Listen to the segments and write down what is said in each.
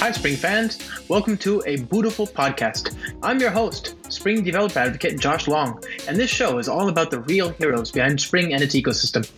Hi, Spring fans. Welcome to a beautiful podcast. I'm your host, Spring Developer Advocate Josh Long, and this show is all about the real heroes behind Spring and its ecosystem.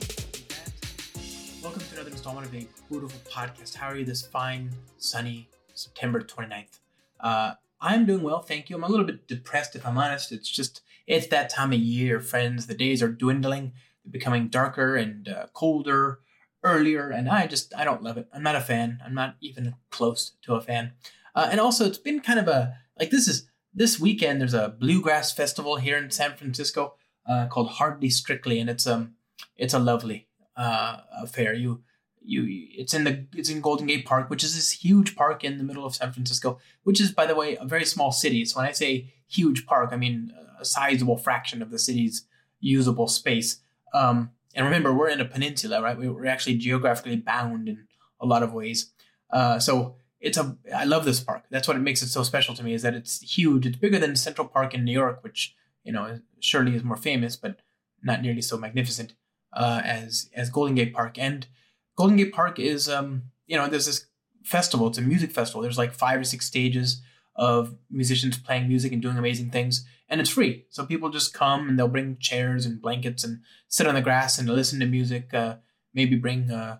Welcome to another installment of a beautiful podcast. How are you this fine, sunny September 29th? Uh, I'm doing well, thank you. I'm a little bit depressed, if I'm honest. It's just, it's that time of year, friends. The days are dwindling, they're becoming darker and uh, colder earlier, and I just I don't love it. I'm not a fan. I'm not even close to a fan. Uh, and also, it's been kind of a like this is this weekend. There's a bluegrass festival here in San Francisco uh, called Hardly Strictly, and it's um it's a lovely uh, affair. You you it's in the it's in Golden Gate Park, which is this huge park in the middle of San Francisco, which is by the way a very small city. So when I say huge park, I mean a sizable fraction of the city's usable space. Um, and remember, we're in a peninsula, right? We're actually geographically bound in a lot of ways. Uh, so it's a. I love this park. That's what it makes it so special to me. Is that it's huge. It's bigger than Central Park in New York, which you know surely is more famous, but not nearly so magnificent uh, as as Golden Gate Park. And Golden Gate Park is, um, you know, there's this festival. It's a music festival. There's like five or six stages of musicians playing music and doing amazing things and it's free. So people just come and they'll bring chairs and blankets and sit on the grass and listen to music uh, maybe bring uh,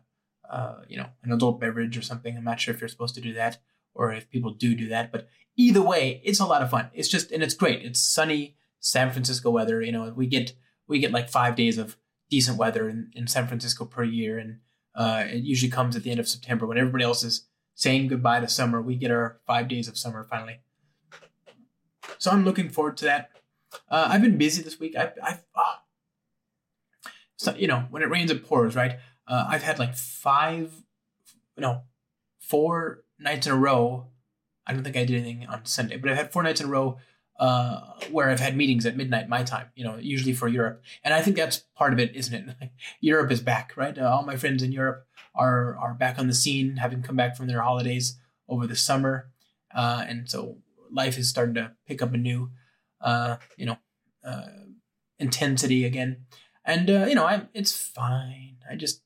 uh, you know an adult beverage or something. I'm not sure if you're supposed to do that or if people do do that but either way it's a lot of fun. It's just and it's great. It's sunny san francisco weather you know we get we get like five days of decent weather in, in san francisco per year and uh, it usually comes at the end of september when everybody else is saying goodbye to summer. We get our five days of summer finally. So I'm looking forward to that. Uh, I've been busy this week. I've, I've oh. so, you know, when it rains, it pours, right? Uh, I've had like five, no, four nights in a row. I don't think I did anything on Sunday, but I've had four nights in a row uh, where I've had meetings at midnight my time, you know, usually for Europe. And I think that's part of it, isn't it? Europe is back, right? Uh, all my friends in Europe are are back on the scene, having come back from their holidays over the summer, uh, and so life is starting to pick up a new, uh, you know, uh, intensity again. And uh, you know, I'm it's fine. I just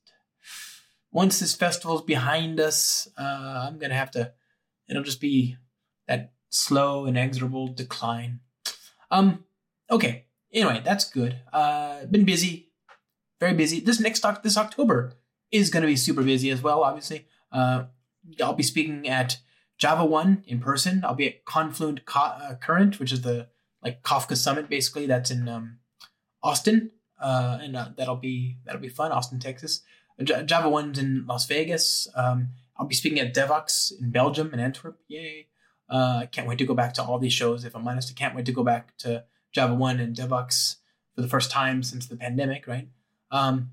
once this festival's behind us, uh, I'm gonna have to. It'll just be that slow, inexorable decline. Um. Okay. Anyway, that's good. Uh, been busy, very busy. This next talk, this October is going to be super busy as well, obviously. Uh, I'll be speaking at JavaOne in person. I'll be at Confluent Co- uh, Current, which is the like Kafka Summit, basically. That's in um, Austin, uh, and uh, that'll be that'll be fun. Austin, Texas. J- JavaOne's in Las Vegas. Um, I'll be speaking at Devoxx in Belgium and Antwerp. Yay! Uh, can't wait to go back to all these shows. If I'm honest, I can't wait to go back to JavaOne and Devoxx for the first time since the pandemic. Right. Um,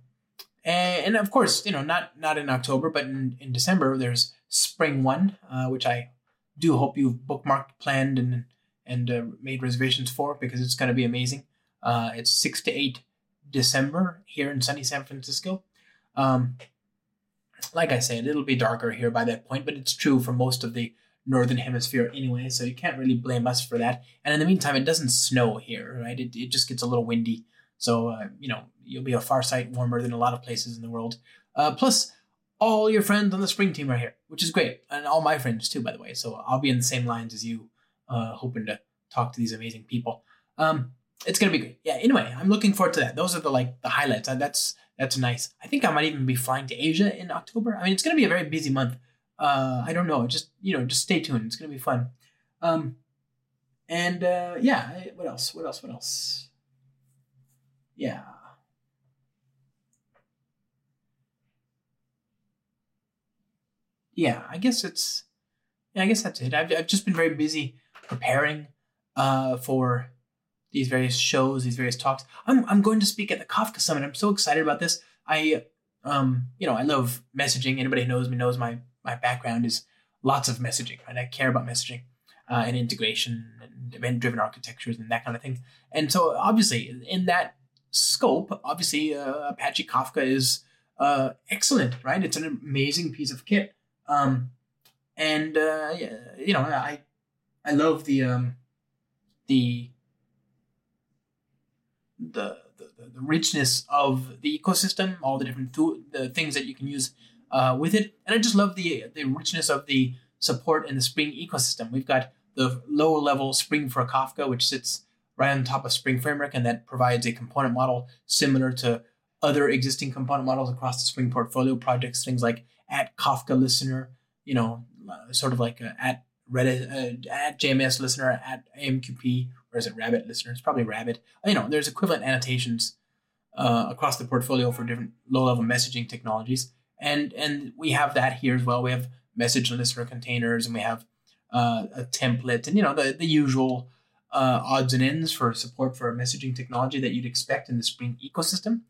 and, and of course, you know, not not in October, but in, in December, there's SpringOne, uh, which I do hope you've bookmarked, planned, and and uh, made reservations for because it's going to be amazing. Uh, it's six to eight December here in sunny San Francisco. Um, like I said, it'll be darker here by that point, but it's true for most of the northern hemisphere anyway, so you can't really blame us for that. And in the meantime, it doesn't snow here, right? It, it just gets a little windy. So, uh, you know, you'll be a far sight warmer than a lot of places in the world. Uh, plus, all your friends on the spring team are here, which is great. And all my friends too, by the way. So I'll be in the same lines as you, uh, hoping to talk to these amazing people. Um, it's gonna be great. Yeah. Anyway, I'm looking forward to that. Those are the like the highlights. That's that's nice. I think I might even be flying to Asia in October. I mean, it's gonna be a very busy month. Uh, I don't know. Just you know, just stay tuned. It's gonna be fun. Um, and uh, yeah. What else? What else? What else? Yeah. Yeah, I guess it's. Yeah, I guess that's it. I've, I've just been very busy preparing uh, for these various shows, these various talks. I'm, I'm going to speak at the Kafka Summit. I'm so excited about this. I, um, you know, I love messaging. Anybody who knows me knows my my background is lots of messaging, right? I care about messaging uh, and integration and event-driven architectures and that kind of thing. And so, obviously, in that scope, obviously, uh, Apache Kafka is uh, excellent, right? It's an amazing piece of kit. Um, and uh, you know, I I love the um, the the, the, the richness of the ecosystem, all the different th- the things that you can use uh, with it, and I just love the the richness of the support in the Spring ecosystem. We've got the lower level Spring for Kafka, which sits right on top of Spring Framework, and that provides a component model similar to other existing component models across the Spring portfolio projects, things like at Kafka Listener, you know, sort of like at Redis, uh, at JMS Listener, at AMQP, or is it Rabbit Listener? It's probably Rabbit. You know, there's equivalent annotations uh, across the portfolio for different low-level messaging technologies, and and we have that here as well. We have message listener containers, and we have uh, a template, and you know the the usual uh, odds and ends for support for messaging technology that you'd expect in the Spring ecosystem.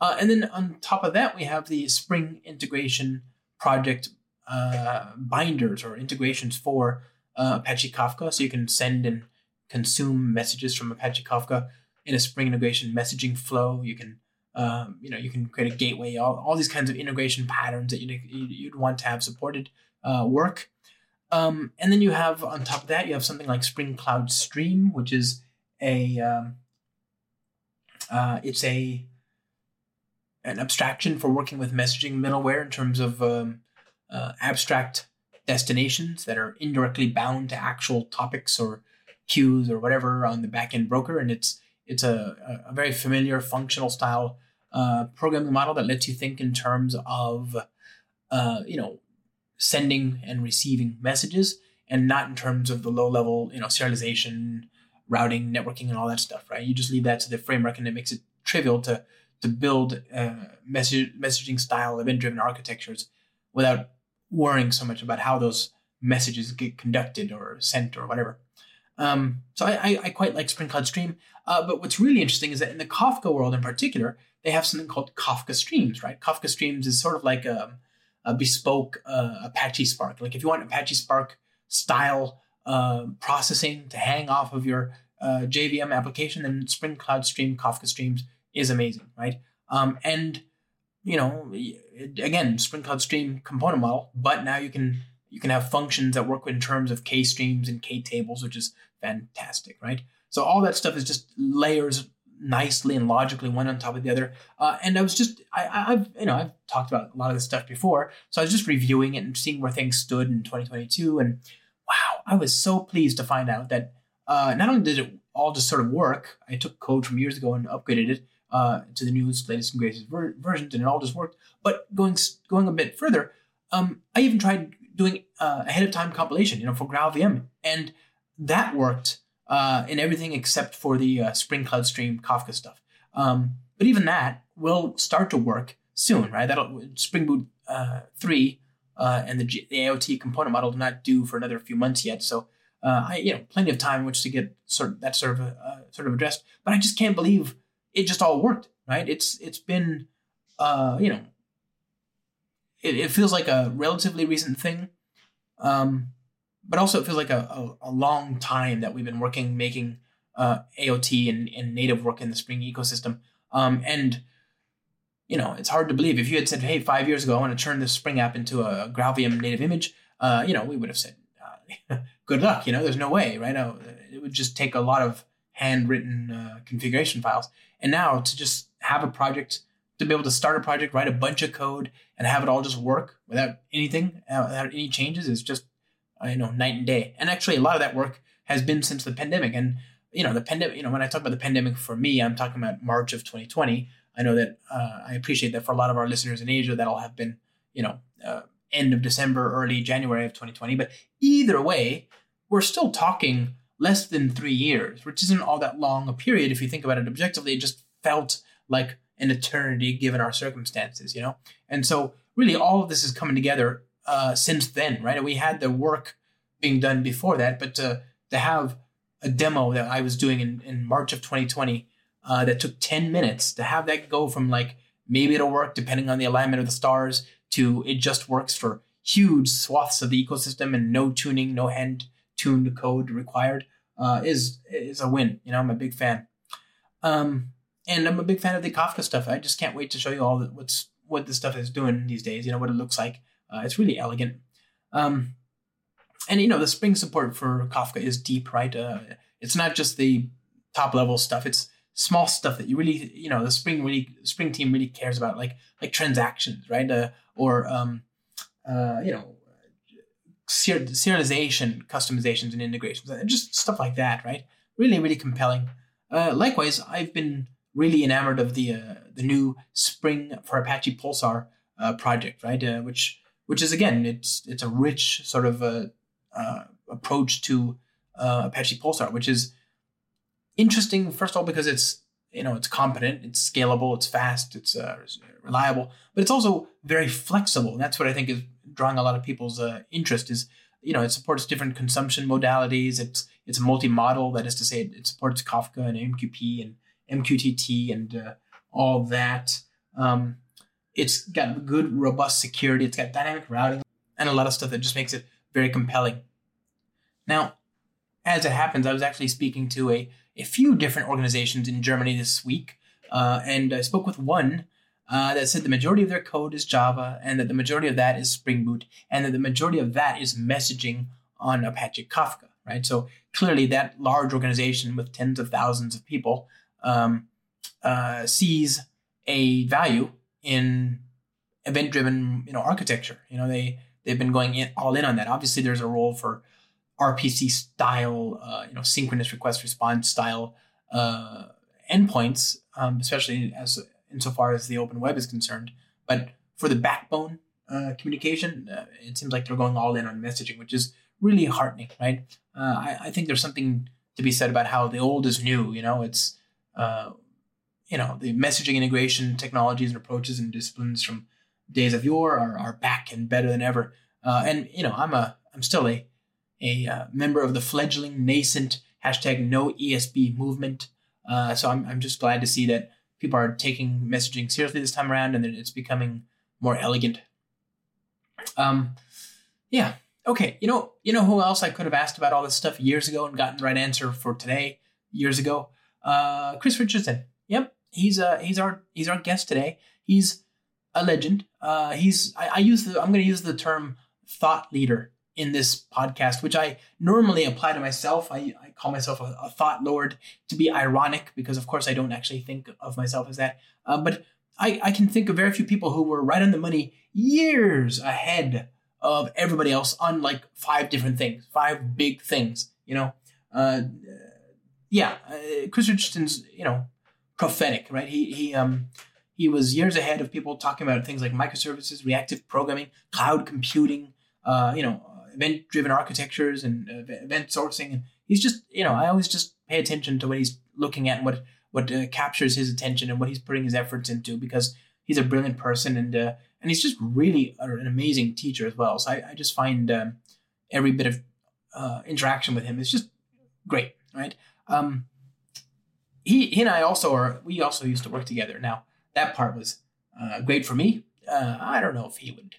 Uh, and then on top of that, we have the Spring integration project uh, binders or integrations for uh, Apache Kafka. So you can send and consume messages from Apache Kafka in a Spring integration messaging flow. You can um, you know you can create a gateway. All, all these kinds of integration patterns that you'd, you'd want to have supported uh, work. Um, and then you have on top of that, you have something like Spring Cloud Stream, which is a um, uh, it's a an abstraction for working with messaging middleware in terms of um, uh, abstract destinations that are indirectly bound to actual topics or queues or whatever on the backend broker, and it's it's a, a very familiar functional style uh, programming model that lets you think in terms of uh, you know sending and receiving messages and not in terms of the low level, you know, serialization, routing, networking, and all that stuff, right? You just leave that to the framework and it makes it trivial to to build uh, message, messaging style event driven architectures without worrying so much about how those messages get conducted or sent or whatever. Um, so I, I, I, quite like Spring Cloud Stream. Uh, but what's really interesting is that in the Kafka world in particular, they have something called Kafka Streams, right? Kafka Streams is sort of like a, a bespoke uh, Apache Spark. Like if you want Apache Spark style uh, processing to hang off of your uh, JVM application, then Spring Cloud Stream, Kafka Streams is amazing, right? Um, and you know, again, Spring Cloud Stream component model, but now you can you can have functions that work in terms of K streams and K tables, which is fantastic, right? So all that stuff is just layers nicely and logically one on top of the other. Uh, and I was just, I, have you know, I've talked about a lot of this stuff before. So I was just reviewing it and seeing where things stood in 2022. And wow, I was so pleased to find out that uh, not only did it all just sort of work, I took code from years ago and upgraded it uh, to the newest, latest, and greatest ver- versions, and it all just worked. But going going a bit further, um, I even tried doing uh, ahead of time compilation, you know, for GraalVM, and that worked uh, in everything except for the uh, Spring Cloud Stream Kafka stuff. Um, but even that will start to work soon, right? That'll Spring Boot uh, three uh, and the, G- the, AOT component model do not due for another few months yet. So uh, I, you know, plenty of time in which to get sort of that sort of sort of addressed. But I just can't believe it just all worked, right? It's it's been, you know, it, it feels like a relatively recent thing. Um, but also it feels like a, a, a long time that we've been working making uh, AOT and, and native work in the Spring ecosystem. Um, and you know, it's hard to believe if you had said, "Hey, five years ago, I want to turn this Spring app into a GraalVM native image," uh, you know, we would have said, uh, "Good luck." You know, there's no way, right? Now, it would just take a lot of handwritten uh, configuration files. And now to just have a project, to be able to start a project, write a bunch of code, and have it all just work without anything, uh, without any changes, is just you know night and day. And actually, a lot of that work has been since the pandemic. And you know, the pandemic. You know, when I talk about the pandemic for me, I'm talking about March of 2020. I know that uh, I appreciate that for a lot of our listeners in Asia, that'll have been you know uh, end of December, early January of 2020. But either way, we're still talking less than three years, which isn't all that long a period if you think about it objectively. It just felt like an eternity given our circumstances, you know. And so, really, all of this is coming together uh, since then, right? We had the work being done before that, but to, to have a demo that I was doing in, in March of 2020 uh, that took 10 minutes to have that go from like maybe it'll work depending on the alignment of the stars to it just works for huge swaths of the ecosystem and no tuning, no hand tuned code required uh, is is a win. You know, I'm a big fan. Um, and I'm a big fan of the Kafka stuff. I just can't wait to show you all that what's what this stuff is doing these days. You know what it looks like. Uh, it's really elegant. Um, and you know the Spring support for Kafka is deep, right? Uh, it's not just the top level stuff; it's small stuff that you really, you know, the Spring really Spring team really cares about, like like transactions, right? Uh, or um, uh, you know, ser- serialization, customizations, and integrations, just stuff like that, right? Really, really compelling. Uh, likewise, I've been really enamored of the uh, the new Spring for Apache Pulsar uh, project, right? Uh, which which is again, it's it's a rich sort of uh, uh, approach to Apache Pulsar, which is interesting. First of all, because it's you know it's competent, it's scalable, it's fast, it's reliable, but it's also very flexible. And that's what I think is drawing a lot of people's interest. Is you know it supports different consumption modalities. It's it's multi-model. That is to say, it, it supports Kafka and AMQP and MQTT and uh, all that. Um, it's got good, robust security. It's got dynamic routing and a lot of stuff that just makes it very compelling. Now, as it happens, I was actually speaking to a, a few different organizations in Germany this week, uh, and I spoke with one uh, that said the majority of their code is Java, and that the majority of that is Spring Boot, and that the majority of that is messaging on Apache Kafka, right? So clearly, that large organization with tens of thousands of people um, uh, sees a value in event-driven, you know, architecture. You know, they they've been going in, all in on that. Obviously, there's a role for RPC style, uh, you know, synchronous request response style uh, endpoints, um, especially as insofar as the open web is concerned. But for the backbone uh, communication, uh, it seems like they're going all in on messaging, which is really heartening, right? Uh, I, I, think there's something to be said about how the old is new. You know, it's uh, you know the messaging integration technologies and approaches and disciplines from days of yore are, are back and better than ever. Uh, and you know, I'm a I'm still a a uh, member of the fledgling nascent hashtag no ESB movement. Uh, so I'm I'm just glad to see that people are taking messaging seriously this time around and that it's becoming more elegant. Um, yeah. Okay. You know, you know who else I could have asked about all this stuff years ago and gotten the right answer for today years ago? Uh, Chris Richardson. Yep, he's uh he's our he's our guest today. He's a legend. Uh, he's I, I use the I'm going to use the term thought leader in this podcast, which I normally apply to myself. I, I call myself a, a, thought lord to be ironic because, of course, I don't actually think of myself as that. Uh, but I, I can think of very few people who were right on the money years ahead of everybody else on like five different things, five big things. You know, uh, yeah, uh, Chris Richardson's you know prophetic, right? He he um he was years ahead of people talking about things like microservices, reactive programming, cloud computing, uh, you know, event-driven architectures and uh, event sourcing. And he's just you know I always just pay attention to what he's looking at and what what uh, captures his attention and what he's putting his efforts into because he's a brilliant person and uh, and he's just really an amazing teacher as well. So I, I just find um, every bit of uh, interaction with him is just great, right? Um, he, he and I also are, we also used to work together. Now, that part was uh, great for me. Uh, I don't know if he would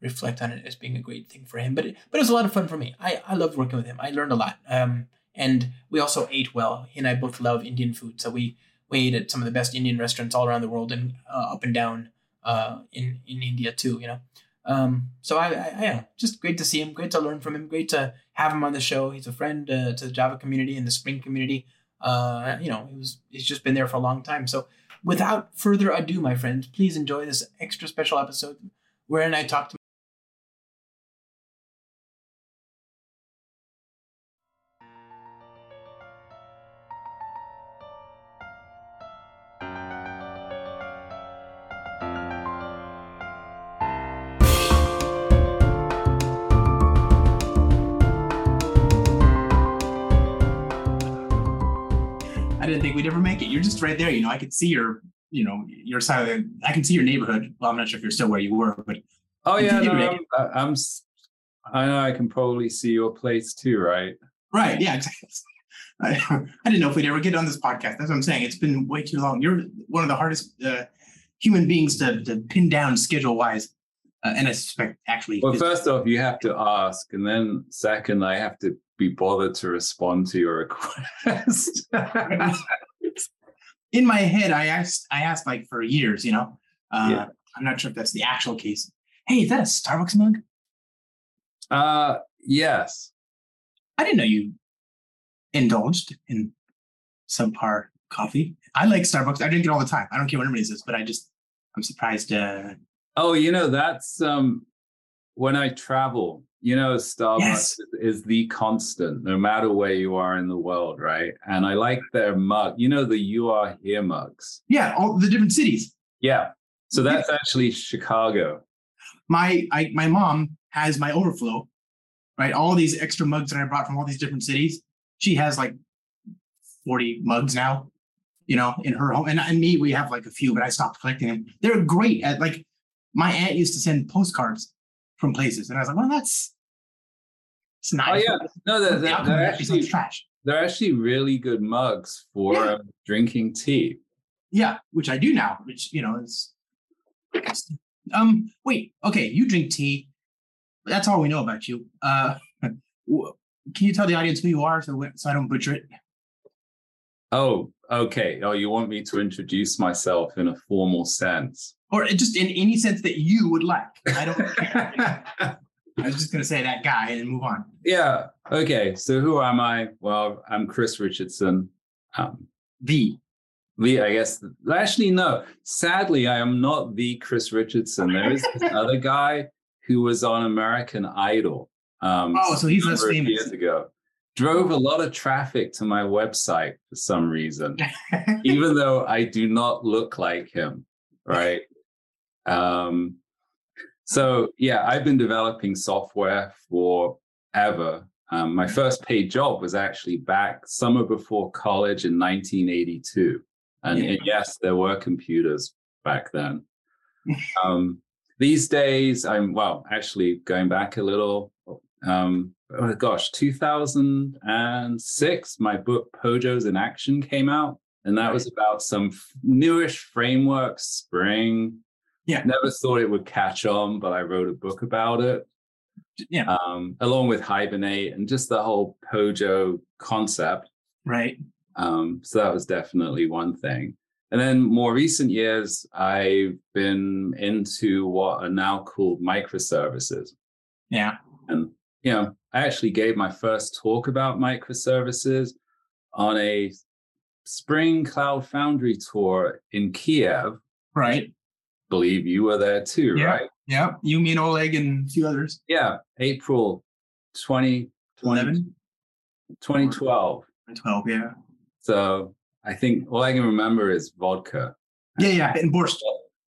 reflect on it as being a great thing for him, but it, but it was a lot of fun for me. I, I loved working with him. I learned a lot. Um, and we also ate well. He and I both love Indian food. So we, we ate at some of the best Indian restaurants all around the world and uh, up and down uh, in, in India too, you know. Um, so I, I, I, yeah, just great to see him, great to learn from him, great to have him on the show. He's a friend uh, to the Java community and the Spring community. Uh, you know, he was he's just been there for a long time. So without further ado, my friends, please enjoy this extra special episode wherein I talk to ever make it. You're just right there. You know, I could see your, you know, your side of the, I can see your neighborhood. Well, I'm not sure if you're still where you were, but. Oh yeah, no, I'm, I'm, I know I can probably see your place too, right? Right. Yeah. Exactly. I, I didn't know if we'd ever get on this podcast. That's what I'm saying. It's been way too long. You're one of the hardest uh, human beings to, to pin down schedule wise. Uh, and I suspect actually. Well, first off, you have to ask, and then second, I have to be bothered to respond to your request. In my head, I asked, I asked like for years, you know. Uh, yeah. I'm not sure if that's the actual case. Hey, is that a Starbucks mug? Uh, yes. I didn't know you indulged in subpar coffee. I like Starbucks. I drink it all the time. I don't care what anybody says, but I just I'm surprised. Uh... Oh, you know that's um when I travel You know, Starbucks Yes. is the constant, no matter where you are in the world, right? And I like their mug. You know, the "You Are Here" mugs. Yeah, all the different cities. Yeah. So that's actually Chicago. My I my mom has my overflow, right? All these extra mugs that I brought from all these different cities. She has like 40 mugs now, you know, in her home. And, and me, we have like a few, but I stopped collecting them. They're great at like my aunt used to send postcards from places. And I was like, well, that's it's nice. Oh yeah, no, they're, The they're, they're actually trash. they're actually really good mugs for Yeah. uh, drinking tea. Yeah, which I do now, which you know is um wait, okay, you drink tea. That's all we know about you. Uh can you tell the audience who you are so, so I don't butcher it? Oh, okay. Oh, you want me to introduce myself in a formal sense? Or just in any sense that you would like. I don't care. I was just gonna say that guy and move on. yeah. Okay. So who am I? Well, I'm Chris Richardson. Um, The the I guess actually no. Sadly, I am not the Chris Richardson. There is this other guy who was on American Idol. Um, Oh, so he's less famous. Years ago, drove a lot of traffic to my website for some reason, even though I do not look like him. Right. Um, so yeah, I've been developing software forever. Um, my first paid job was actually back summer before college in 1982. And, Yeah. and yes, there were computers back then. um, these days, I'm, well, actually going back a little, um, oh gosh, 2006, my book Pojos in Action came out. And that was about some newish framework, Spring. Yeah. Never thought it would catch on, but I wrote a book about it yeah, um, along with Hibernate and just the whole Pojo concept. right. Um, so that was definitely one thing. And then more recent years, I've been into what are now called microservices. Yeah. And, you know, I actually gave my first talk about microservices on a Spring Cloud Foundry tour in Kiev. Right. Believe you were there too, Yeah. right? Yeah. You, me, and Oleg, and a few others. Yeah, April 20, 11, 2012. 12, yeah. So I think all I can remember is vodka. Yeah, yeah. And Borscht.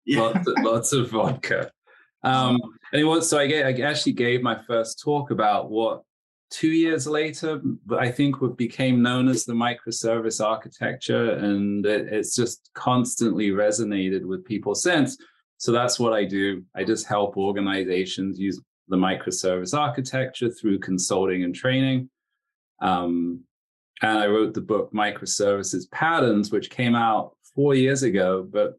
Yeah. Lots, of, lots of vodka. Um, and it was so I, I actually gave my first talk about what two years later I think what became known as the microservice architecture, and it, it's just constantly resonated with people since. So that's what I do. I just help organizations use the microservice architecture through consulting and training. Um, and I wrote the book Microservices Patterns, which came out four years ago, but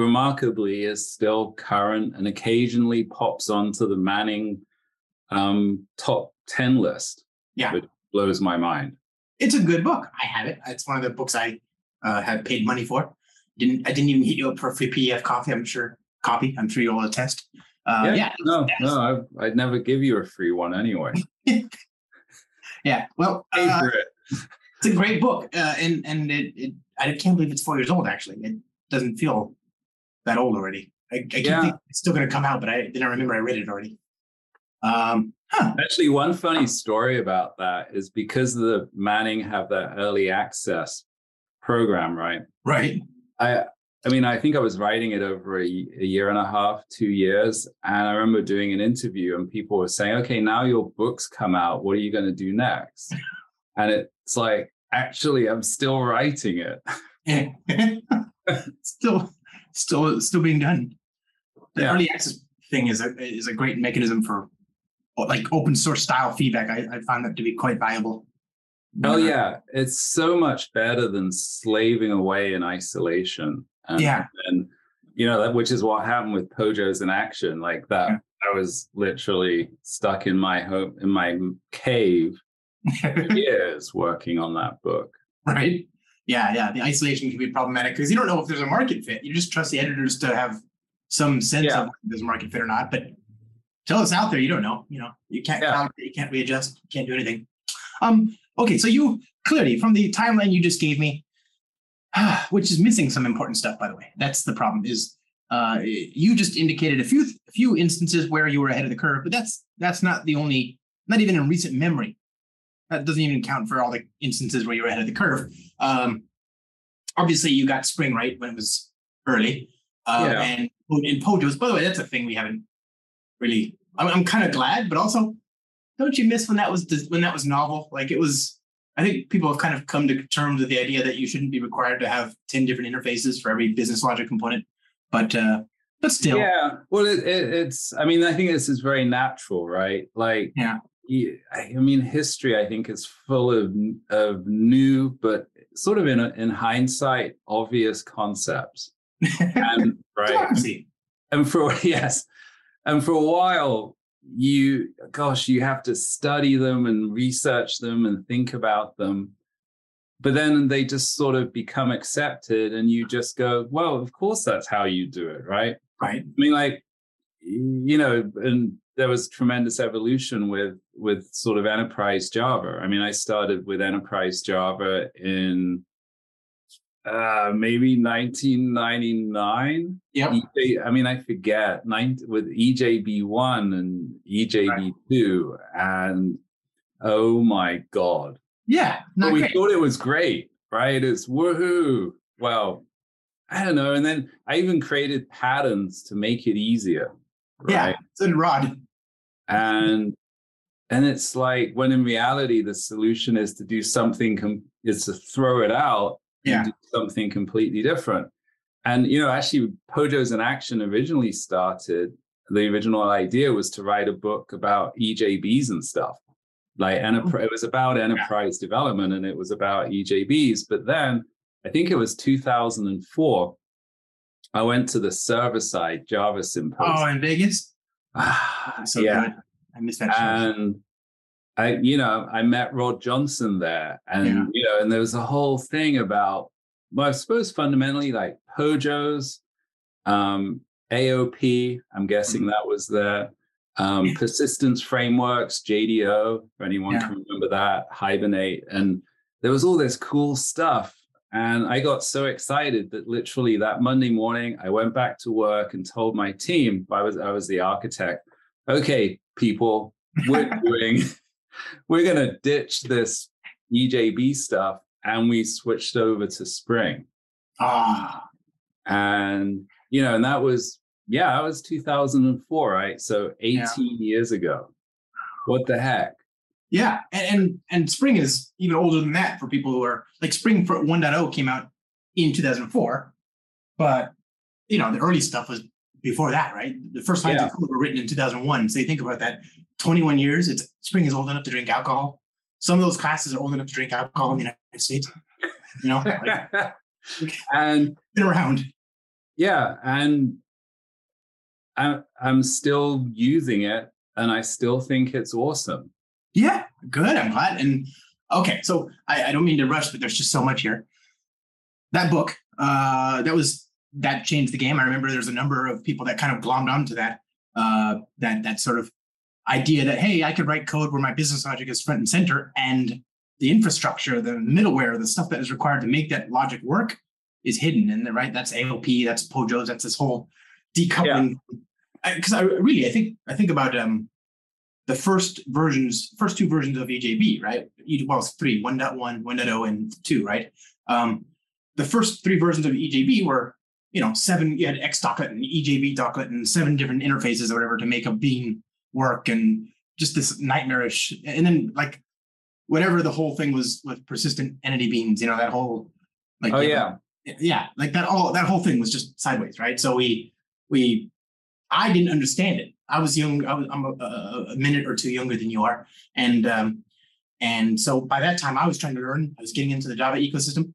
remarkably is still current and occasionally pops onto the Manning um, top 10 list. Yeah. Which blows my mind. It's a good book. I have it. It's one of the books I uh, have paid money for. Didn't I didn't even hit you up for a free PDF copy. I'm sure copy. I'm sure you'll attest. Uh, yeah. No, yes. no, I, I'd never give you a free one anyway. Yeah. Well, uh, for it. it's a great book, uh, and and it, it I can't believe it's four years old. Actually, it doesn't feel that old already. I, I Yeah. it's still going to come out, but I didn't remember I read it already. Um, huh. Actually, one funny story about that is because the Manning have that early access program, right? Right. I I mean, I think I was writing it over a year and a half, two years. And I remember doing an interview and people were saying, okay, now your books come out. What are you going to do next? And it's like, actually, I'm still writing it. still, still, still being done. The Yeah. early access thing is a is a great mechanism for like open source style feedback. I, I found that to be quite valuable. Oh, yeah. It's so much better than slaving away in isolation. And, Yeah. And, you know, that, which is what happened with Pojos in action. Like that, Yeah. I was literally stuck in my home, in my cave for years working on that book. right? Yeah, yeah. The isolation can be problematic because you don't know if there's a market fit. You just trust the editors to have some sense Yeah. of if there's a market fit or not. But till it's out there, you don't know. You know, you can't Yeah. count, you can't readjust, you can't do anything. Um, okay, so you clearly from the timeline you just gave me, which is missing some important stuff, by the way. That's the problem. Is Uh, you just indicated a few a few instances where you were ahead of the curve, but that's that's not the only, not even in recent memory. That doesn't even count for all the instances where you were ahead of the curve. Um, obviously, you got spring right when it was early, uh, Yeah. and in Pojos. By the way, that's a thing we haven't really. I'm, I'm kind of glad, but also, don't you miss when that was when that was novel? Like it was. I think people have kind of come to terms with the idea that you shouldn't be required to have ten different interfaces for every business logic component, but uh, but still, Yeah. Well, it, it, it's. I mean, I think this is very natural, right? Like, Yeah. I I mean, history. I think is full of of new, but sort of in a, in hindsight, obvious concepts. And right. and for yes and for a while you gosh you have to study them and research them and think about them but then they just sort of become accepted and you just go well of course that's how you do it right Right. i mean like you know and there was tremendous evolution with with sort of enterprise java i mean i started with enterprise java in uh maybe 1999 Yep. EJ, I mean, I forget nine, with EJB one and EJB two, and oh my god, Yeah. but we great. thought it was great, right? It's woohoo. Well, I don't know, and then I even created patterns to make it easier, Yeah. right? So did Rod. And and it's like when in reality the solution is to do something com- is to throw it out Yeah. and do something completely different. And you know, actually, Pojos in Action originally started. The original idea was to write a book about EJBs and stuff. Like enterprise, it was about enterprise development and it was about EJBs. But then I think it was 2004. I went to the server side Java symposium. Oh, in Vegas. Ah, So yeah. good. I that show. And I, you know, I met Rod Johnson there, and Yeah. you know, and there was a whole thing about, well, I suppose fundamentally like Pojos, um, AOP. I'm guessing that was there. Um, persistence frameworks, JDO, if anyone Yeah. can remember that, Hibernate, and there was all this cool stuff. And I got so excited that literally that Monday morning, I went back to work and told my team, I was I was the architect, okay, people, we're doing, we're gonna ditch this EJB stuff, and we switched over to Spring, Ah, and you know, and that was yeah, that was 2004, right? So 18 years ago. What the heck? yeah. And, and and Spring is even older than that for people who are like Spring for 1.0 came out in 2004, but you know the early stuff was before that, right? The first lines Yeah. of code were written in 2001. So you think about that, 21 years. It's Spring is old enough to drink alcohol. Some of those classes are old enough to drink alcohol in the United States. You know, like, and been around. yeah, and I'm I'm still using it, and I still think it's awesome. Yeah, good. I'm glad. And okay, so I, I don't mean to rush, but there's just so much here. That book, uh, that was that changed the game. I remember there's a number of people that kind of glommed onto that, uh, that that sort of idea that hey, I could write code where my business logic is front and center, and the infrastructure, the middleware, the stuff that is required to make that logic work is hidden. And right, that's AOP, that's Pojos, that's this whole decoupling. Because I, really, I think I think about um, the first versions, first two versions of EJB, right? Well, it's three, 1.1, 1.0, and 2, right? Um, the first three versions of EJB were, you know, seven, you had X docket and EJB docket and seven different interfaces or whatever to make a bean work and just this nightmarish. And then, like, whatever the whole thing was with persistent entity beans, you know, that whole, like, Oh yeah, know, yeah, like that all that whole thing was just sideways, right? So we we I didn't understand it. I was young. I was, I'm a, a, a minute or two younger than you are, and um, and so by that time I was trying to learn. I was getting into the Java ecosystem.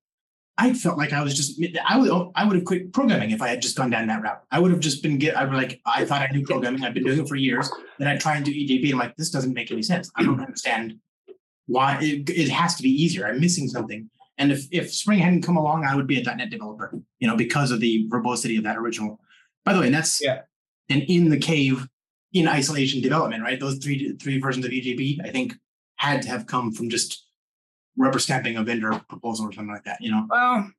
I felt like I was just I would I would have quit programming if I had just gone down that route. I would have just been get I would like I thought I knew programming. I've been doing it for years. Then I try and do EJB. I'm like this doesn't make any sense. I don't understand why it, it has to be easier. I'm missing something. And if if Spring hadn't come along, I would be a .NET developer. You know because of the verbosity of that original. By the way, and that's Yeah. and in the cave in isolation development, right? Those three three versions of EJB, I think, had to have come from just rubber stamping a vendor proposal or something like that, you know, well,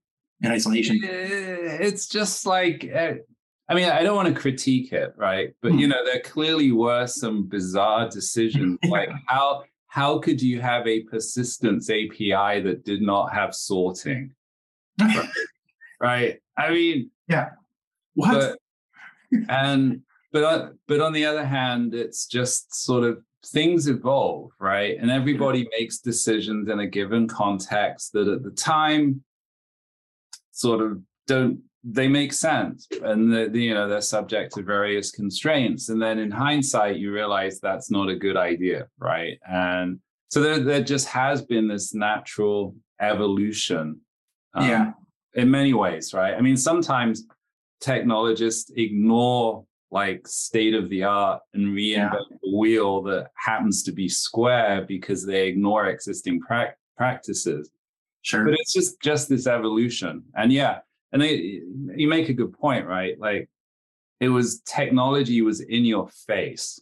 in isolation. it's just like uh, I mean, I don't want to critique it, right? But you know, there clearly were some bizarre decisions. like how how could you have a persistence API that did not have sorting? Right. right? I mean, yeah. What? But, and but on, but on the other hand, it's just sort of things evolve, right? And everybody makes decisions in a given context that at the time sort of don't they make sense. And the, the, you know they're subject to various constraints. And then in hindsight you realize that's not a good idea right? And so there, there just has been this natural evolution um, yeah. in many ways right? I mean sometimes technologists ignore like state of the art and reinvent yeah. the wheel that happens to be square because they ignore existing pra- practices sure but it's just just this evolution and yeah and they, you make a good point, right? Like it was technology was in your face,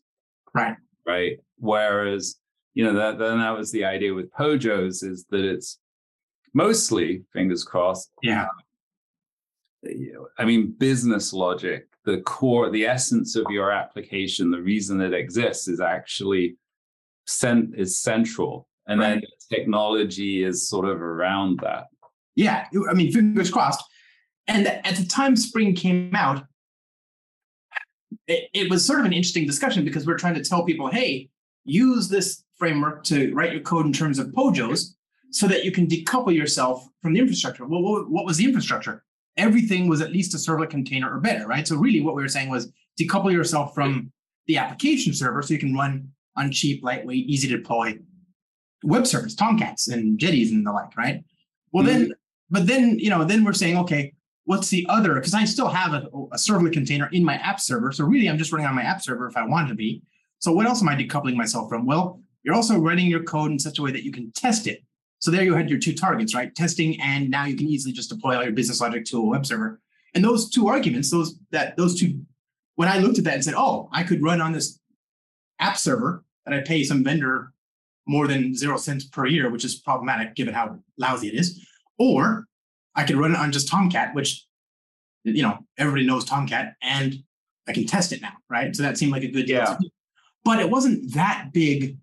right? Right. Whereas you know that then that was the idea with Pojos is that it's mostly fingers crossed. Yeah. Uh, I mean, business logic, the core, the essence of your application, the reason it exists is actually cent- is central, and right. then technology is sort of around that. Yeah, I mean, fingers crossed. And at the time Spring came out, it, it, was sort of an interesting discussion because we're trying to tell people, hey, use this framework to write your code in terms of POJOs so that you can decouple yourself from the infrastructure. Well, what, what was the infrastructure? Everything was at least a servlet container or better, right? So really what we were saying was decouple yourself from the application server so you can run on cheap, lightweight, easy to deploy web servers, Tomcats and Jetties and the like, right? Well, mm-hmm. then, but then, you know, then we're saying, okay, what's the other? Because I still have a, a servlet container in my app server. So really, I'm just running on my app server if I wanted to be. So what else am I decoupling myself from? Well, you're also writing your code in such a way that you can test it. So there you had your two targets, right? Testing, and now you can easily just deploy all your business logic to a web server. And those two arguments, those that those two, when I looked at that and said, oh, I could run on this app server that I pay some vendor more than zero cents per year, which is problematic given how lousy it is, or I could run it on just Tomcat, which you know everybody knows Tomcat, and I can test it now, right? So that seemed like a good deal. Yeah. But it wasn't that big.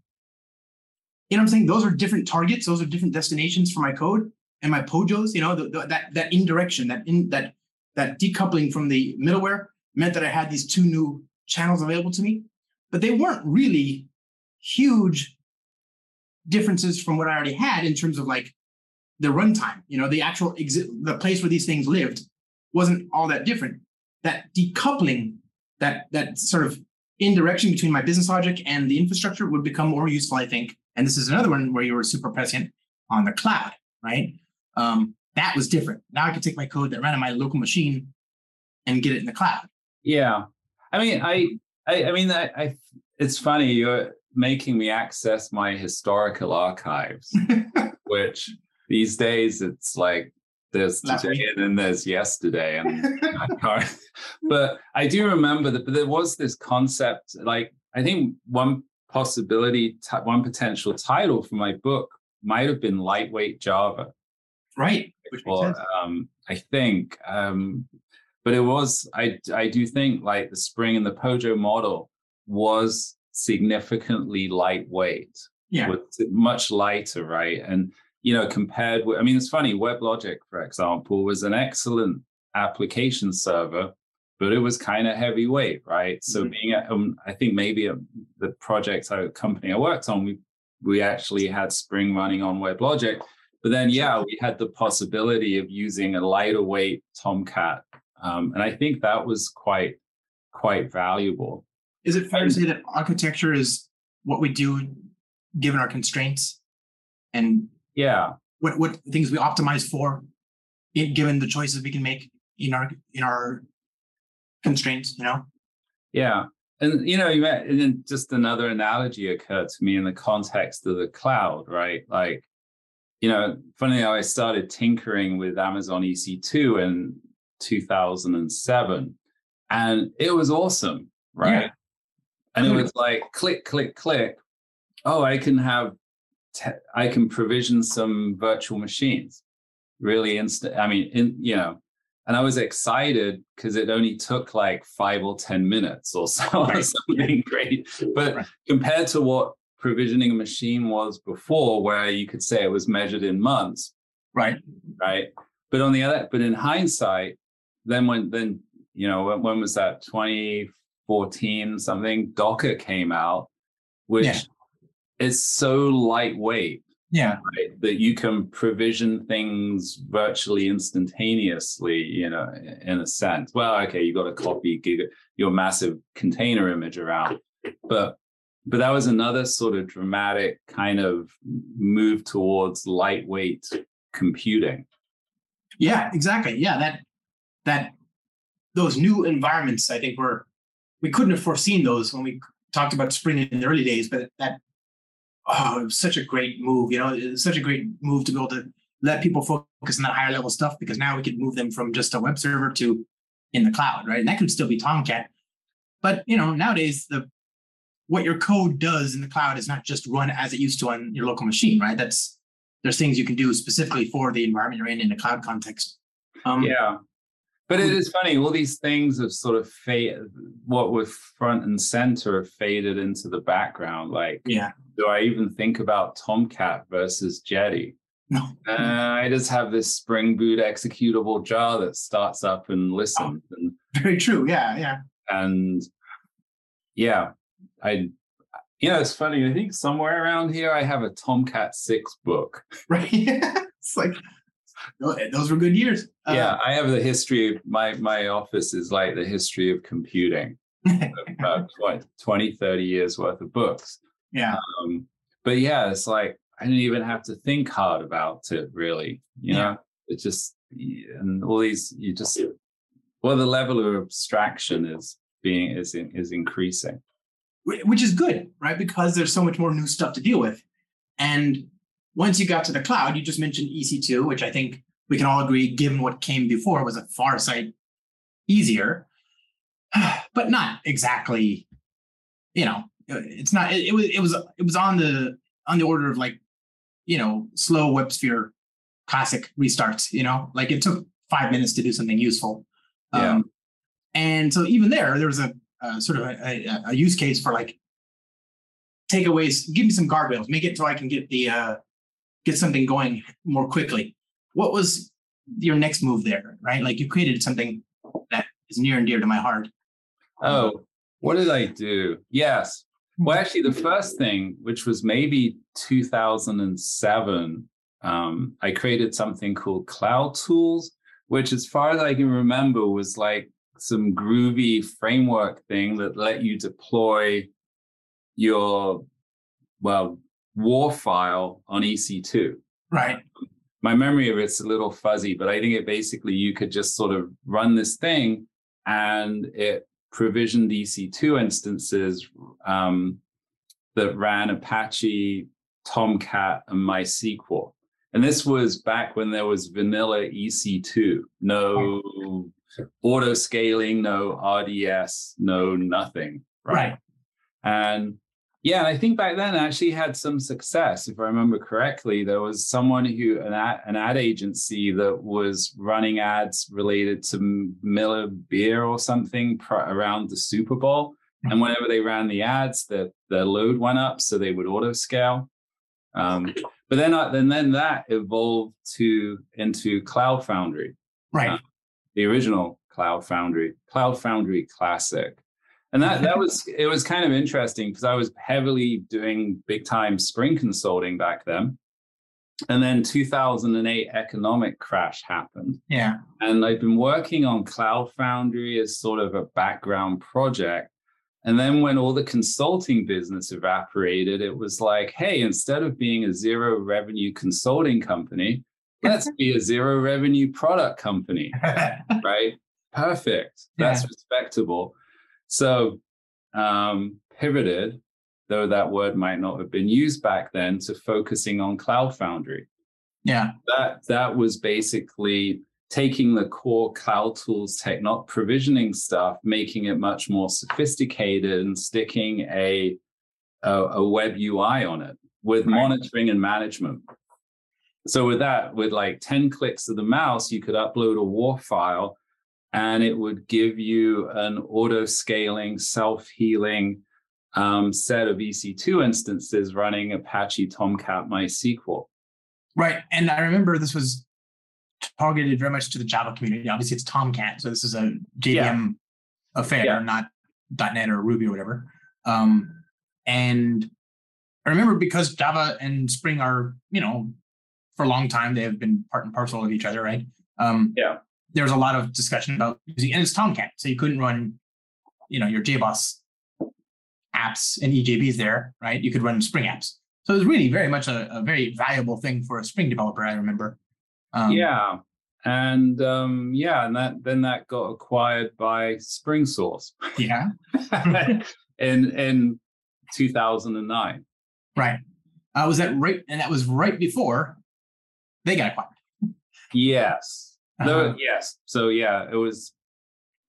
You know what I'm saying? Those are different targets. Those are different destinations for my code and my pojos. You know the, the, that that indirection, that in that that decoupling from the middleware meant that I had these two new channels available to me, but they weren't really huge differences from what I already had in terms of like the runtime, you know, the actual the place where these things lived wasn't all that different. That decoupling, that that sort of indirection between my business logic and the infrastructure would become more useful, I think. And this is another one where you were super prescient on the cloud, right? Um, that was different. Now I can take my code that ran on my local machine and get it in the cloud. Yeah, I mean, I, I, I mean, I, I, it's funny you're making me access my historical archives, which these days it's like there's today and then there's yesterday and I but I do remember that but there was this concept like I think one possibility one potential title for my book might have been lightweight Java. Right or, um, I think um, but it was I I do think like the Spring and the Pojo model was significantly lightweight. Yeah. Was much lighter right? And you know, compared with, I mean, it's funny, WebLogic, for example, was an excellent application server, but it was kind of heavyweight, right? So mm-hmm. being at, um, I think maybe um, the project I, company I worked on, we, we actually had Spring running on WebLogic. But then, yeah, we had the possibility of using a lighter weight Tomcat. Um, and I think that was quite, quite valuable. Is it fair to say that architecture is what we do given our constraints? And yeah what what things we optimize for given the choices we can make in our in our constraints you know? Yeah. And you know you met, and then just another analogy occurred to me in the context of the cloud right? Like you know funny how i started tinkering with amazon ec2 in 2007 and it was awesome right? Yeah. and it mm-hmm. was like click click click. Oh i can have te- I can provision some virtual machines. Really instant. I mean, in, you know, and I was excited because it only took like five or 10 minutes or so, right. or something great. But right. compared to what provisioning a machine was before, where you could say it was measured in months. Right. Right. But on the other, but in hindsight, then when, then, you know, when, when was that? 2014 something, Docker came out, which yeah. is so lightweight yeah. Right? that you can provision things virtually instantaneously you know in a sense. Well okay you've got to copy giga, your massive container image around. But but that was another sort of dramatic kind of move towards lightweight computing. Yeah exactly. Yeah that that those new environments i think were we couldn't have foreseen those when we talked about spring in the early days but that oh, it was such a great move. You know, it's such a great move to be able to let people focus on that higher level stuff because now we can move them from just a web server to in the cloud, right? And that could still be Tomcat. But you know, nowadays the what your code does in the cloud is not just run as it used to on your local machine, right? That's there's things you can do specifically for the environment you're in in the cloud context. Um, yeah, but it is funny, all these things have sort of faded, what was front and center have faded into the background. Like, yeah. do I even think about Tomcat versus Jetty? No. Uh, I just have this Spring Boot executable jar that starts up and listens. Oh, and, very true. Yeah. Yeah. And yeah, I, you know, it's funny. I think somewhere around here I have a Tomcat 6 book. Right. it's like, those were good years. Yeah, uh, I have the history of my my office is like the history of computing. about 20, 20, 30 years worth of books. Yeah. Um, but yeah, it's like I didn't even have to think hard about it really. You yeah. know, it just and all these you just well the level of abstraction is being is is increasing which is good right because there's so much more new stuff to deal with and once you got to the cloud, you just mentioned EC2, which I think we can all agree, given what came before, was a far sight easier, but not exactly. You know, it's not. It, it, was. It was. It was on the on the order of like, you know, slow WebSphere classic restarts. You know, like it took five minutes to do something useful. Yeah. Um, and so even there, there was a, a sort of a, a, a, use case for like takeaways. Give me some guardrails. Make it so I can get the uh, get something going more quickly. What was your next move there, right? Like you created something that is near and dear to my heart. Oh, what did I do? Yes. Well, actually, the first thing, which was maybe 2007, um, I created something called Cloud Tools, which, as far as I can remember, was like some groovy framework thing that let you deploy your, well, war file on EC2. Right. My memory of it's a little fuzzy, but I think it basically you could just sort of run this thing and it provisioned EC2 instances um, that ran Apache, Tomcat, and MySQL. And this was back when there was vanilla EC2, no auto scaling, no RDS, no nothing. Right. right. And yeah, I think back then I actually had some success. If I remember correctly, there was someone who an ad, an ad agency that was running ads related to Miller beer or something pr- around the Super Bowl, and mm-hmm. whenever they ran the ads, the the load went up, so they would auto scale. Um, but then, uh, then then that evolved to into Cloud Foundry, right? Uh, the original Cloud Foundry, Cloud Foundry Classic and that that was it was kind of interesting because I was heavily doing big time spring consulting back then. And then 2008 economic crash happened. Yeah. And I've been working on Cloud Foundry as sort of a background project. And then when all the consulting business evaporated, it was like, hey, instead of being a zero revenue consulting company, let's be a zero revenue product company. right? Perfect. That's yeah. respectable. So um, pivoted, though that word might not have been used back then, to focusing on Cloud Foundry. Yeah. That that was basically taking the core cloud tools techno provisioning stuff, making it much more sophisticated and sticking a a, a web UI on it with right. monitoring and management. so with that, with like 10 clicks of the mouse, you could upload a WAR file and it would give you an auto scaling, self healing um, set of EC2 instances running Apache Tomcat MySQL. Right. And I remember this was targeted very much to the Java community. Obviously, it's Tomcat. So this is a JVM yeah. affair, yeah. not .NET or Ruby or whatever. Um, and I remember because Java and Spring are, you know, for a long time they have been part and parcel of each other, right? Um, yeah. There was a lot of discussion about using, and it's Tomcat, so you couldn't run, you know, your JBoss apps and EJBs there, right? You could run Spring apps. So it was really very much a, a very valuable thing for a Spring developer. I remember. Um, yeah, and um, yeah, and that then that got acquired by SpringSource. Yeah. in in 2009. Right. Uh, was that right? And that was right before they got acquired. Yes. Uh-huh. No, yes. So yeah, it was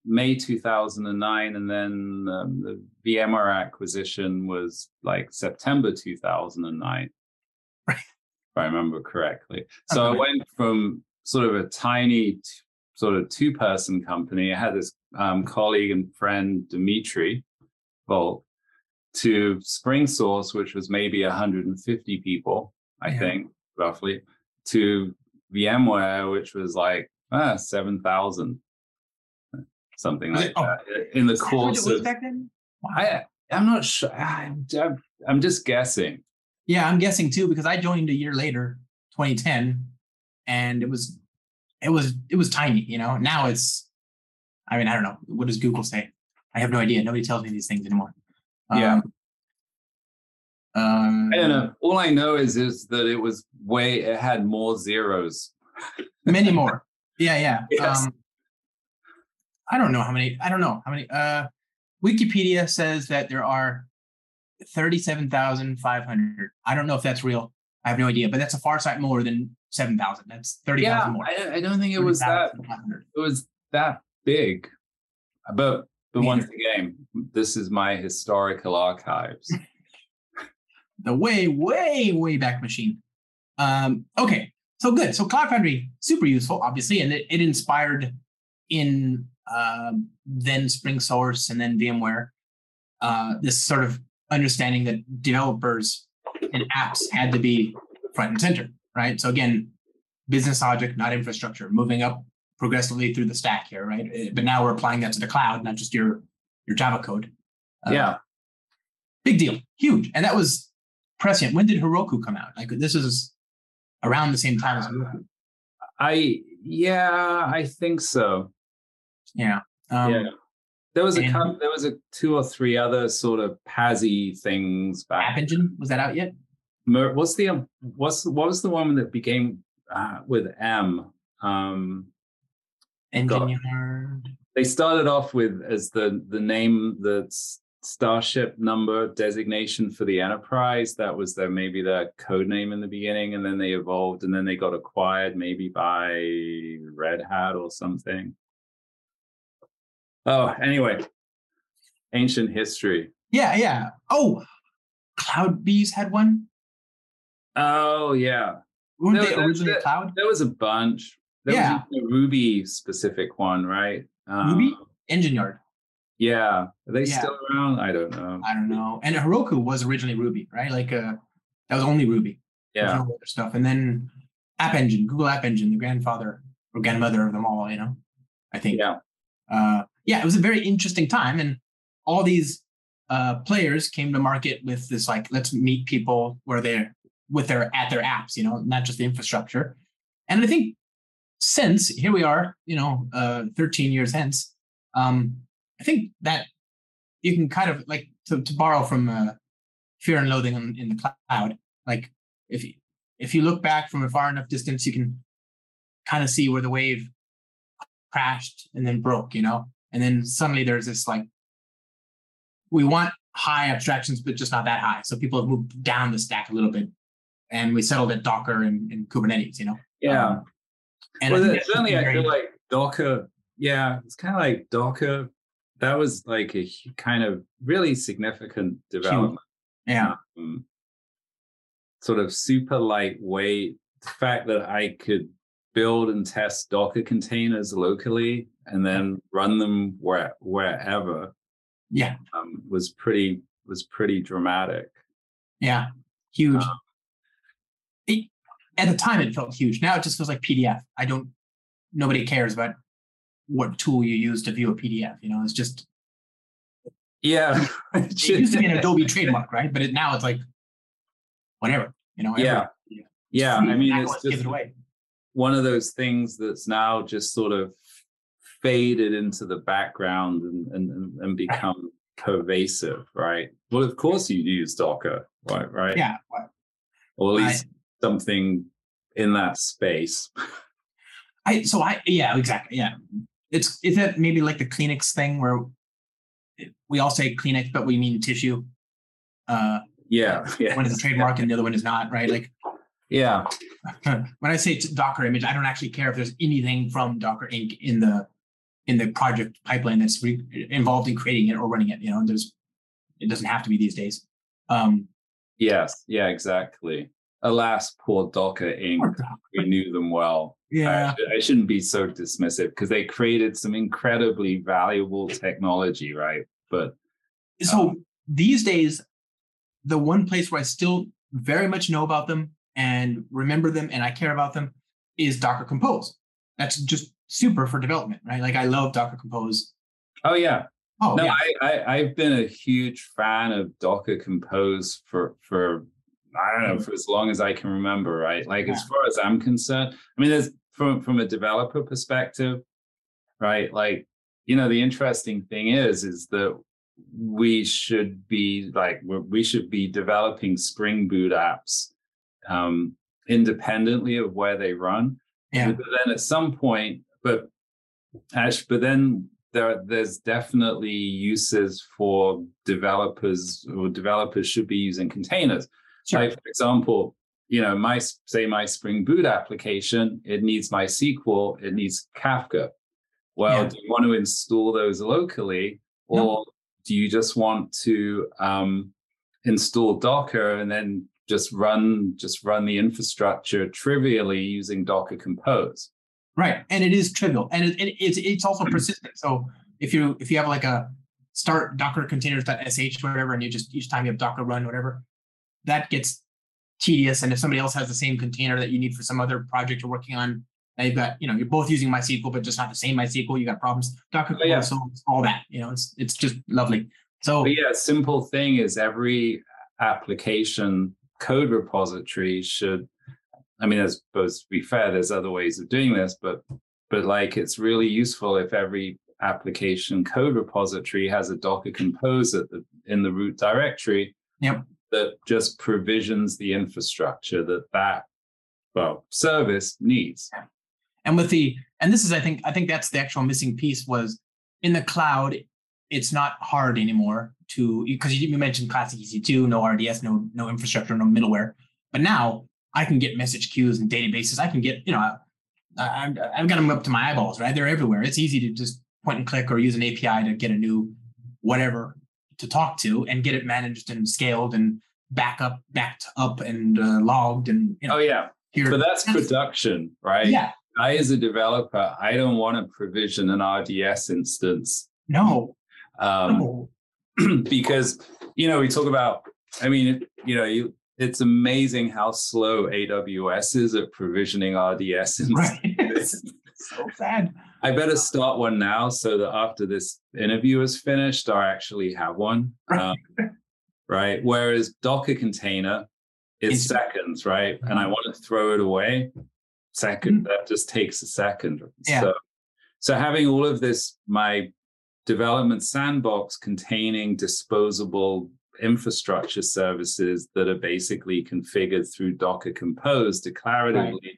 May 2009, and then um, the VMware acquisition was like September 2009. Right. If I remember correctly. So okay. I went from sort of a tiny, t- sort of two person company. I had this um, colleague and friend, Dimitri Volk, to SpringSource, which was maybe 150 people, I yeah. think, roughly, to VMware, which was like ah, 7,000, something like oh, that. In the course of. I, I'm not sure. I'm, I'm just guessing. Yeah, I'm guessing too, because I joined a year later, 2010, and it was it was it was tiny, you know. Now it's I mean, I don't know. What does Google say? I have no idea. Nobody tells me these things anymore. Yeah. Um, um, I don't know. All I know is is that it was way it had more zeros. many more. Yeah, yeah. Yes. Um, I don't know how many. I don't know how many. Uh, Wikipedia says that there are thirty-seven thousand five hundred. I don't know if that's real. I have no idea, but that's a far sight more than seven thousand. That's thirty thousand yeah, more. I, I don't think it was that. It was that big, but but once again, this is my historical archives. the way, way, way back machine. Um, okay, so good. So Cloud Foundry, super useful, obviously, and it, it inspired in uh, then SpringSource and then VMware uh, this sort of understanding that developers and apps had to be front and center, right? So again, business logic, not infrastructure, moving up progressively through the stack here, right? Eh, but now we're applying that to the cloud, not just your your Java code. Uh, yeah, big deal, huge, and that was prescient. When did Heroku come out? Like this is around the same time as Heroku. I yeah, I think so. Yeah. Um, yeah. There was a couple, there was a two or three other sort of PaaS things back. App Engine was that out yet? What's the um, what's what was the one that became uh, with M? Um, Engine They started off with as the the name the starship number designation for the enterprise. That was their maybe their code name in the beginning, and then they evolved, and then they got acquired maybe by Red Hat or something. Oh, anyway, ancient history. Yeah, yeah. Oh, CloudBees had one. Oh yeah. Weren't there, they originally there, Cloud? There was a bunch. There yeah. was a Ruby specific one, right? Um, Ruby Engine Yard. Yeah. Are they yeah. still around? I don't know. I don't know. And Heroku was originally Ruby, right? Like uh that was only Ruby. Yeah. No other stuff. And then App Engine, Google App Engine, the grandfather or grandmother of them all, you know, I think. Yeah. Uh yeah, it was a very interesting time. And all these uh players came to market with this like, let's meet people where they're with their at their apps, you know, not just the infrastructure. And I think since here we are, you know, uh, 13 years hence, um, I think that you can kind of like to, to borrow from uh, fear and loathing in, in the cloud. Like if you, if you look back from a far enough distance, you can kind of see where the wave crashed and then broke, you know, and then suddenly there's this like we want high abstractions, but just not that high. So people have moved down the stack a little bit, and we settled at Docker and, and Kubernetes, you know. Yeah. Um, and well, certainly, I feel like Docker. Yeah, it's kind of like Docker. That was like a kind of really significant development. Yeah. Um, sort of super lightweight, the fact that I could build and test Docker containers locally and then run them where wherever Yeah. um, was pretty was pretty dramatic. Yeah. Huge. Um, it, at the time, it felt huge. Now it just feels like PDF. I don't, nobody cares about what tool you use to view a PDF. You know, it's just, Yeah, it used to be an Adobe trademark, right? But it, now it's like, whatever, you know. Yeah. every- yeah. I mean, it's just it away. one of those things that's now just sort of faded into the background and and, and- become pervasive, right? Well, of course you use Docker, right? Right. Yeah. what- Or at I- least something in that space. I so I yeah exactly yeah. It's is that maybe like the Kleenex thing where we all say Kleenex but we mean tissue. Uh, Yeah. Yeah. one is a trademark and the other one is not, right? Like Yeah. when I say Docker image, I don't actually care if there's anything from Docker Inc. in the in the project pipeline that's re- involved in creating it or running it. You know, there's it doesn't have to be these days. Um, Yes. Yeah. Exactly. Alas, poor Docker Inc. We knew them well. Yeah, should- I shouldn't be so dismissive because they created some incredibly valuable technology, right? But so um, these days, the one place where I still very much know about them and remember them and I care about them is Docker Compose. That's just super for development, right? Like I love Docker Compose. oh yeah, Oh no, yeah, I, I I've been a huge fan of Docker Compose for for I don't know for as long as I can remember, right? Like as far as I'm concerned, I mean, there's from from a developer perspective, right? Like you know, the interesting thing is is that we should be like we should be developing Spring Boot apps um, independently of where they run. yeah, But then at some point, but Ash, but then there there's definitely uses for developers or developers should be using containers. Sure. Like for example, you know, my say my Spring Boot application, it needs MySQL, it needs Kafka. Well, Yeah. do you want to install those locally, or No. do you just want to um, install Docker and then just run just run the infrastructure trivially using Docker Compose? Right, and it is trivial, and it, it, it's it's also persistent. So if you if you have like a start Docker containers.sh whatever, and you just each time you have Docker run whatever, that gets tedious. And if somebody else has the same container that you need for some other project you're working on, now you've got you know you're both using MySQL, but just not the same MySQL. You got problems. Docker Oh, yeah. solves all that. You know, it's it's just lovely. So But yeah, simple thing is every application code repository should. I mean, I suppose to be fair, there's other ways of doing this, but but like it's really useful if every application code repository has a Docker Compose at the, in the root directory. Yep. That just provisions the infrastructure that that well service needs. and with the and this is i think i think that's the actual missing piece was in the cloud it's not hard anymore to because you, mentioned classic ec2 no rds no no infrastructure no middleware. But now i can get message queues and databases. I can get you know I, i've got them up to my eyeballs right? They're everywhere. It's easy to just point and click or use an api to get a new whatever to talk to and get it managed and scaled and back up backed up and uh, logged and you know Oh yeah, here but that's production, right? yeah I, as a developer, I don't want to provision an RDS instance no um, no because you know we talk about. I mean, you know, you, it's amazing how slow AWS is at provisioning RDS instances. Right. so sad. I better start one now so that after this interview is finished, I actually have one. Um, right. Whereas Docker container is seconds, right? And I want to throw it away. Second, that just takes a second. Yeah. So, so having all of this, my development sandbox containing disposable infrastructure services that are basically configured through Docker Compose declaratively,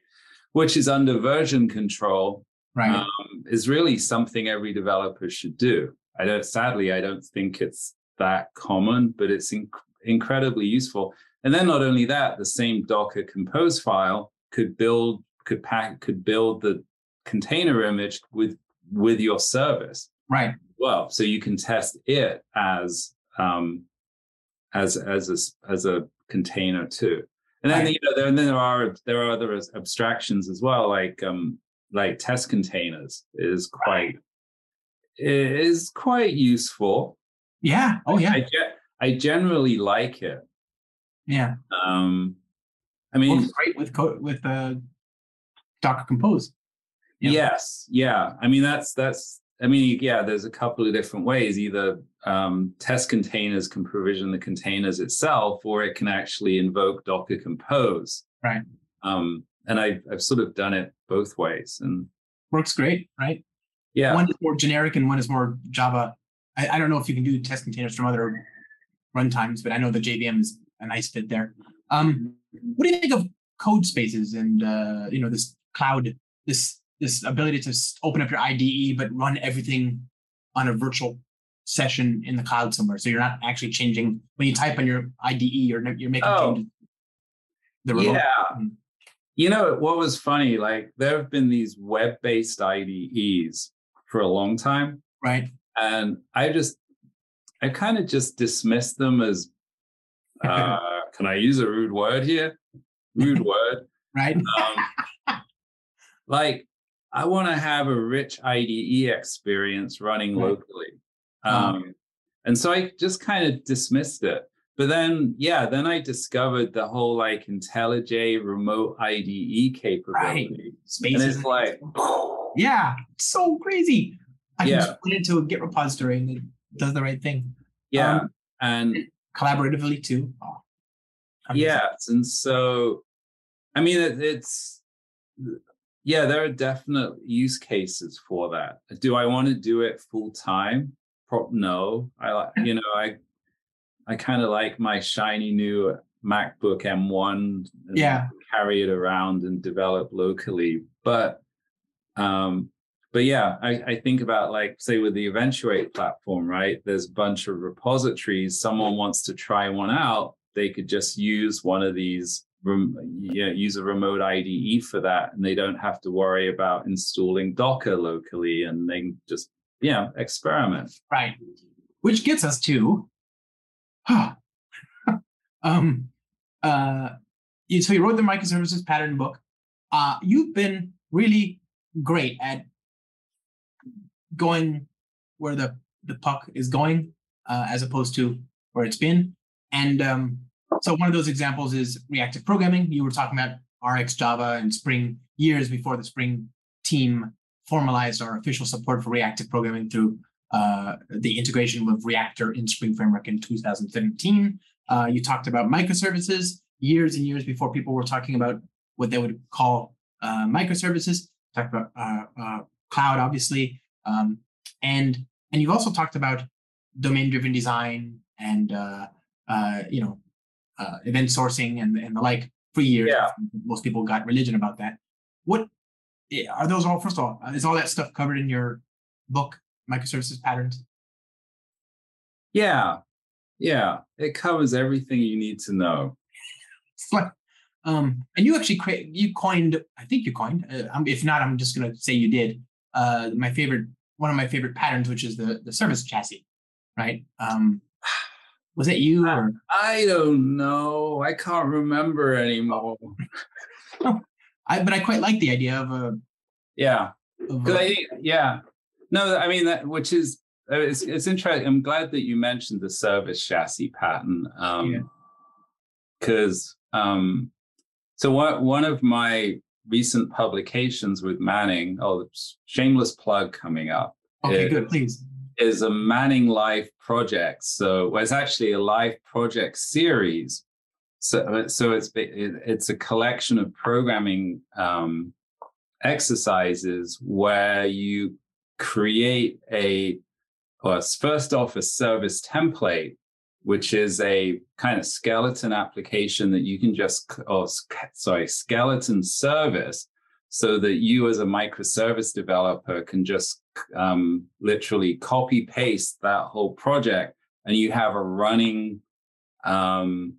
which is under version control Right. um, is really something every developer should do. I don't, sadly, I don't think it's that common, but it's inc- incredibly useful. And then not only that, the same Docker Compose file could build, could pack, could build the container image with with your service. right. Well, so you can test it as um, as as a, as a container too. And then Right. you know, there, and then there are there are other abstractions as well, like um, like Testcontainers is quite is quite useful. Yeah. Oh yeah. I ge- I generally like it. Yeah. Um, I mean, Works great with co- with uh, Docker Compose. Yeah. Yes, yeah. I mean, that's that's. I mean, yeah. There's a couple of different ways. Either um, Testcontainers can provision the containers itself, or it can actually invoke Docker Compose. Right. Um, and I've I've sort of done it both ways, and Works great, right? yeah, One is more generic and one is more Java. I, I don't know if you can do Testcontainers from other runtimes, but I know the JVM is a nice fit there. Um, what do you think of Codespaces and uh, you know this cloud, this this ability to open up your IDE but run everything on a virtual session in the cloud somewhere, so you're not actually changing when you type on your IDE, you're you're making Oh. changes. The remote. yeah. You know what was funny? Like there have been these web-based IDEs for a long time, right. and I just I kind of just dismissed them as uh, can I use a rude word here? Rude word. Right. Um, like I want to have a rich IDE experience running Right. locally. Um, and so I just kind of dismissed it. But then, yeah, then I discovered the whole like IntelliJ remote IDE capability. And Spaces. it's like, Yeah, so crazy. I can just put it into a Git repository and it does the right thing. yeah. Um, and Collaboratively too. Oh. Yes, and so I mean it, it's yeah, there are definite use cases for that. Do I want to do it full time? Pro- no, I like you know I I kind of like my shiny new MacBook M1. and Yeah. carry it around and develop locally, but um. But yeah, I, I think about like say with the Eventuate platform, right? There's a bunch of repositories. Someone wants to try one out, they could just use one of these rem- yeah, use a remote IDE for that, and they don't have to worry about installing Docker locally, and they just yeah experiment. Right. Which gets us to um uh you, so you wrote the microservices pattern book. Uh you've been really great at going where the the puck is going uh, as opposed to where it's been. And um, so one of those examples is reactive programming. You were talking about RxJava and Spring years before the Spring team formalized our official support for reactive programming through uh, the integration with Reactor in Spring Framework in 2013. Uh, you talked about microservices years and years before people were talking about what they would call uh, microservices. Talked about uh, uh, cloud, obviously, um, and and you've also talked about domain-driven design and uh, uh, you know uh, event sourcing and and the like for years. Yeah. Most people got religion about that. What eh, are those all? First of all, is all that stuff covered in your book, microservices patterns? Yeah, yeah, it covers everything you need to know. Like, um, and you actually create, you coined, I think you coined. Uh, if not, I'm just gonna say you did. Uh, my favorite, one of my favorite patterns, which is the the service chassis, right? Um, was it you or? I don't know. I can't remember anymore. I, but I quite like the idea of a. Yeah. Of a I yeah, no, I mean that, which is uh, it's it's interesting. I'm glad that you mentioned the service chassis pattern, because um, so one one of my recent publications with Manning, oh, shameless plug coming up, okay, it- good, please. is a Manning Live project. So well, it's actually a live project series. So so it's it's a collection of programming um, exercises where you create a well, it's first off a service template, which is a kind of skeleton application that you can just or sorry skeleton service so that you as a microservice developer can just um, literally copy paste that whole project and you have a running um,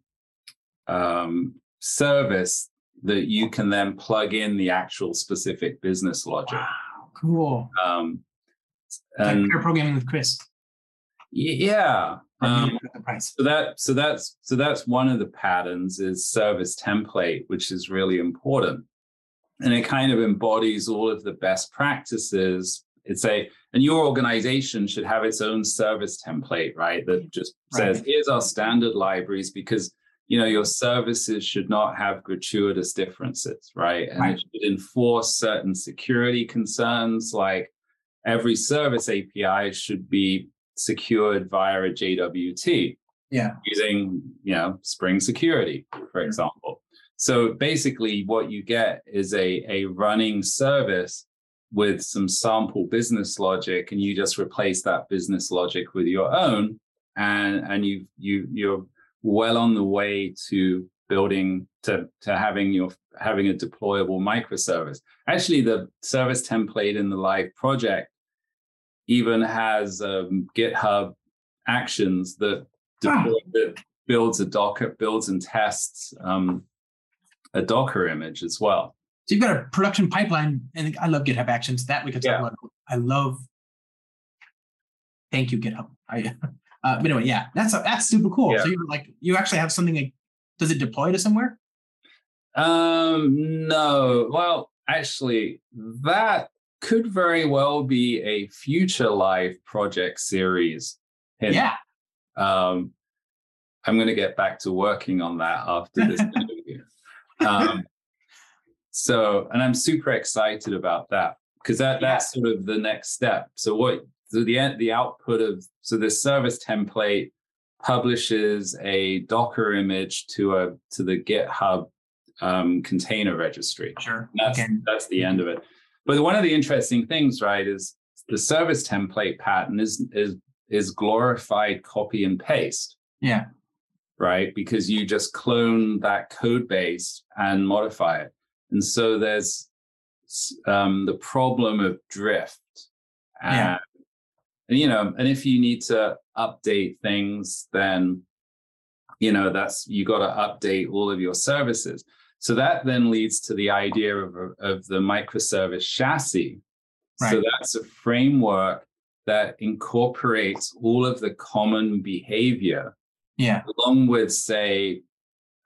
um, service that you can then plug in the actual specific business logic. Wow, cool. Um, Like and pair programming with Chris. yeah, Um, so that so that's so that's one of the patterns is service template, which is really important, and it kind of embodies all of the best practices. It's a and your organization should have its own service template, right? That just says Right. here's our standard libraries because you know your services should not have gratuitous differences, right? And Right. it should enforce certain security concerns like every service API should be secured via a JWT Yeah. using you know Spring Security, for example. So basically, what you get is a a running service with some sample business logic, and you just replace that business logic with your own, and and you you you're well on the way to building to to having your having a deployable microservice. Actually, the service template in the live project even has um, GitHub actions that Ah. deploy, that builds a Docker, builds and tests um, a Docker image as well. So you've got a production pipeline, and I love GitHub Actions. That we could talk Yeah. about. I love. Thank you, GitHub. I, uh, but anyway, yeah, that's that's super cool. Yeah. So you're like, you actually have something. Like, does it deploy to somewhere? Um, no, well, actually, that could very well be a future live project series. Hint. Yeah. Um, I'm going to get back to working on that after this interview. Um, so, and I'm super excited about that because that Yeah. that's sort of the next step. So, what so the end the output of so this service template publishes a Docker image to a to the GitHub um, container registry. Sure. That's Okay. that's the end of it. But one of the interesting things, right, is the service template pattern is is is glorified copy and paste, Yeah. right? Because you just clone that code base and modify it. And so there's um, the problem of drift. Yeah. And, and you know, and if you need to update things, then you know that's you got to update all of your services. So that then leads to the idea of, of the microservice chassis. Right. So that's a framework that incorporates all of the common behavior Yeah. along with, say,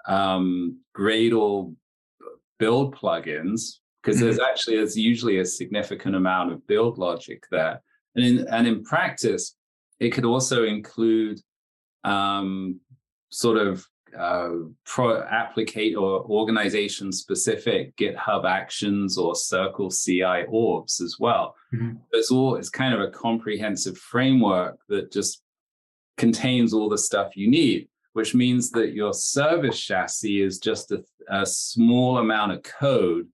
um, Gradle build plugins, because there's actually there's usually a significant amount of build logic there. And in and in practice, it could also include um, sort of uh, pro applicate or organization specific GitHub actions or CircleCI orbs as well. Mhm. It's all it's kind of a comprehensive framework that just contains all the stuff you need, which means that your service chassis is just a, a small amount of code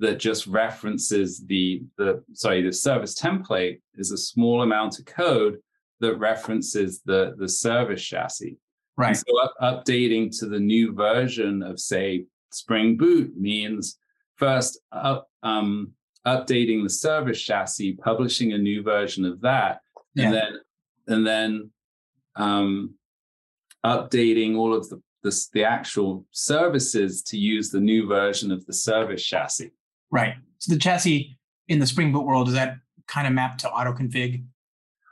that just references the the sorry the service template is a small amount of code that references the the service chassis. Right. And so up, updating to the new version of say Spring Boot means first up, um, updating the service chassis, publishing a new version of that, Yeah. and then and then um, updating all of the, the the actual services to use the new version of the service chassis. Right. So the chassis in the Spring Boot world is that kind of mapped to auto config?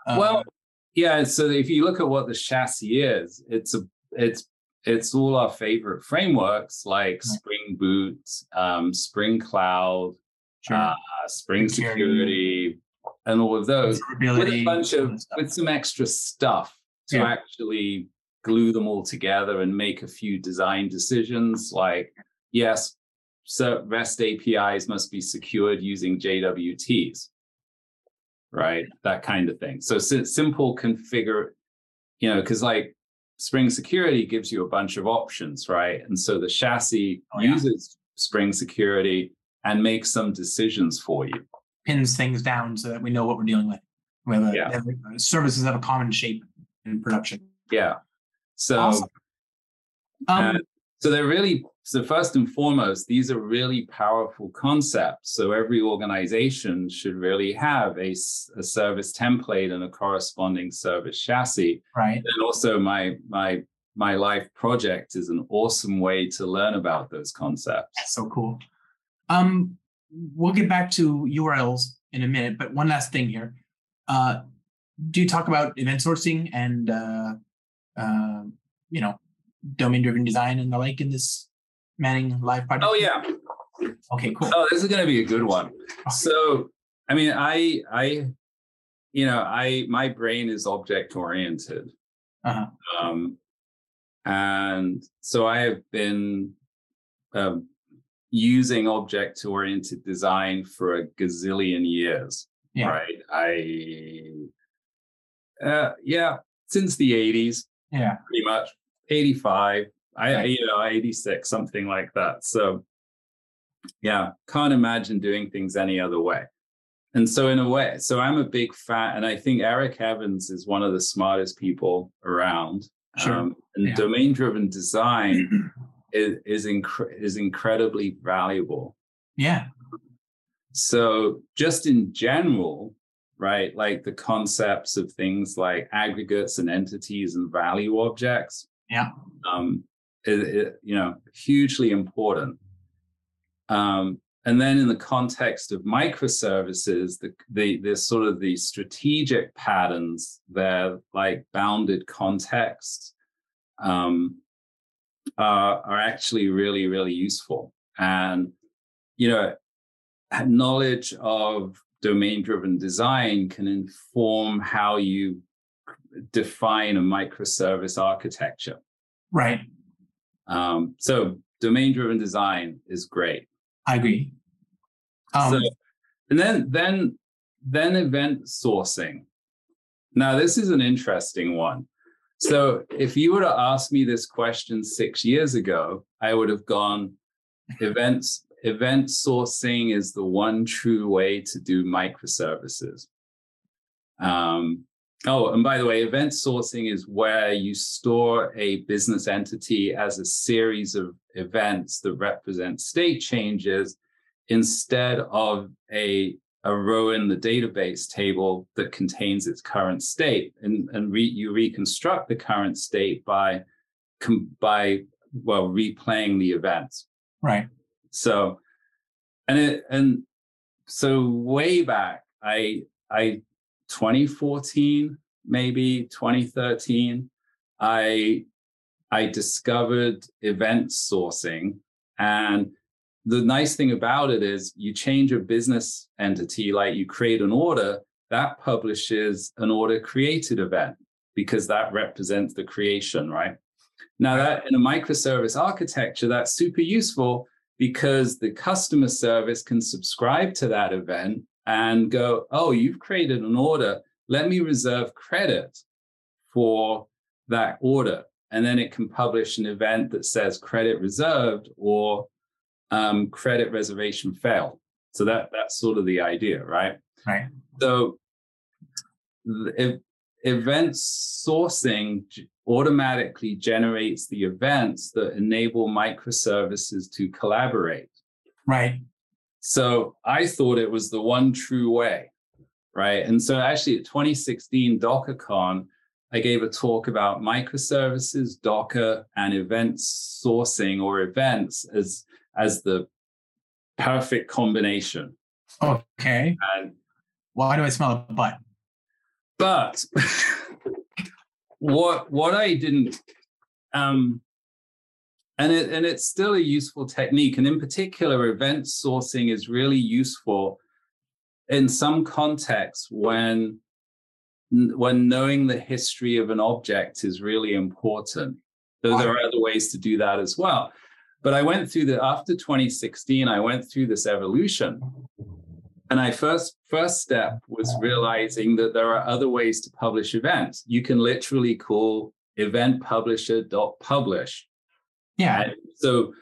Uh, well, yeah. So if you look at what the chassis is, it's a it's it's all our favorite frameworks like Spring Boot, um, Spring Cloud, sure. uh, Spring Security. Security, and all of those. with a bunch of with some extra stuff to Yeah. actually glue them all together and make a few design decisions like yes so rest apis must be secured using jwts right that kind of thing so si- simple configure you know because like spring security gives you a bunch of options right and so the chassis Oh, yeah. uses spring security and makes some decisions for you pins things down so that we know what we're dealing with. A, Yeah. a- services have a common shape in production. yeah so Awesome. Um, Uh, so they're really so first and foremost these are really powerful concepts so every organization should really have a service template and a corresponding service chassis right. and also my my my live project is an awesome way to learn about those concepts That's so cool. Um, we'll get back to URLs in a minute, but one last thing here. Uh, do you talk about event sourcing and uh, um, you know, domain driven design and the like in this Manning live project? Oh yeah. Okay, cool. Oh, this is going to be a good one. So, I mean, I, I, you know, I, my brain is object oriented. Uh-huh. Um, and so I have been um, using object oriented design for a gazillion years. Yeah. Right. I, uh, yeah, since the 80s, Yeah. pretty much 85 i Right. you know 86 something like that so yeah can't imagine doing things any other way and so in a way so i'm a big fan and i think eric evans is one of the smartest people around Um, Sure. and Yeah. domain driven design is is, is incredibly valuable Yeah. so just in general, right, like the concepts of things like aggregates and entities and value objects, Yeah. um, it, it- you know, hugely important. Um, and then in the context of microservices, the, the there's sort of the strategic patterns, they're like bounded context, um, are, are actually really, really useful. And, you know, knowledge of domain driven design can inform how you define a microservice architecture. Right. Um, so domain driven design is great. I agree. Um, so, and then then then event sourcing. Now this is an interesting one. So if you were to ask me this question six years ago, I would have gone events event sourcing is the one true way to do microservices. Um, oh, and by the way, event sourcing is where you store a business entity as a series of events that represent state changes instead of a, a row in the database table that contains its current state. And, and re, you reconstruct the current state by, com, by well, replaying the events. right. So, and it, and so way back, I, I, 2014, maybe 2013, I, I discovered event sourcing. And the nice thing about it is you change a business entity, like you create an order that publishes an order created event because that represents the creation, right? Now that in a microservice architecture, that's super useful because the customer service can subscribe to that event and go, oh, you've created an order. Let me reserve credit for that order. And then it can publish an event that says credit reserved or um, credit reservation failed. So that that's sort of the idea, right? Right. So if event sourcing automatically generates the events that enable microservices to collaborate. Right. So I thought it was the one true way, right? And so actually at 2016 DockerCon, I gave a talk about microservices, Docker, and event sourcing or events as, as the perfect combination. Okay. And Why do I smell a butt? but what what I didn't um and it and it's still a useful technique and in particular event sourcing is really useful in some contexts when when knowing the history of an object is really important though there are other ways to do that as well but i went through the after 2016 i went through this evolution and I first first step was realizing that there are other ways to publish events. You can literally call event publisher dot publish. Yeah. And so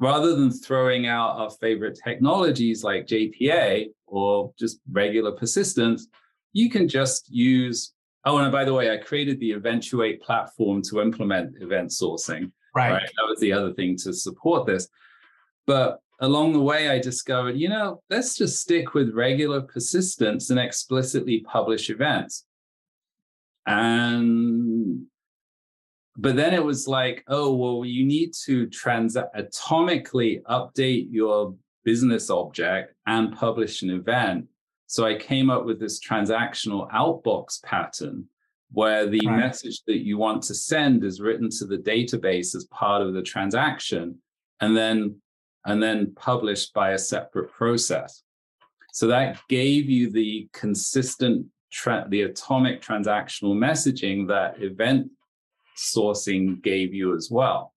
rather than throwing out our favorite technologies like JPA or just regular persistence, you can just use. Oh, and by the way, I created the Eventuate platform to implement event sourcing. Right. Right. That was the other thing to support this. But along the way, I discovered, you know, let's just stick with regular persistence and explicitly publish events. And, but then it was like, oh, well, you need to trans atomically update your business object and publish an event. So I came up with this transactional outbox pattern where the Right. message that you want to send is written to the database as part of the transaction and then and then published by a separate process. So that gave you the consistent tra- the atomic transactional messaging that event sourcing gave you as well.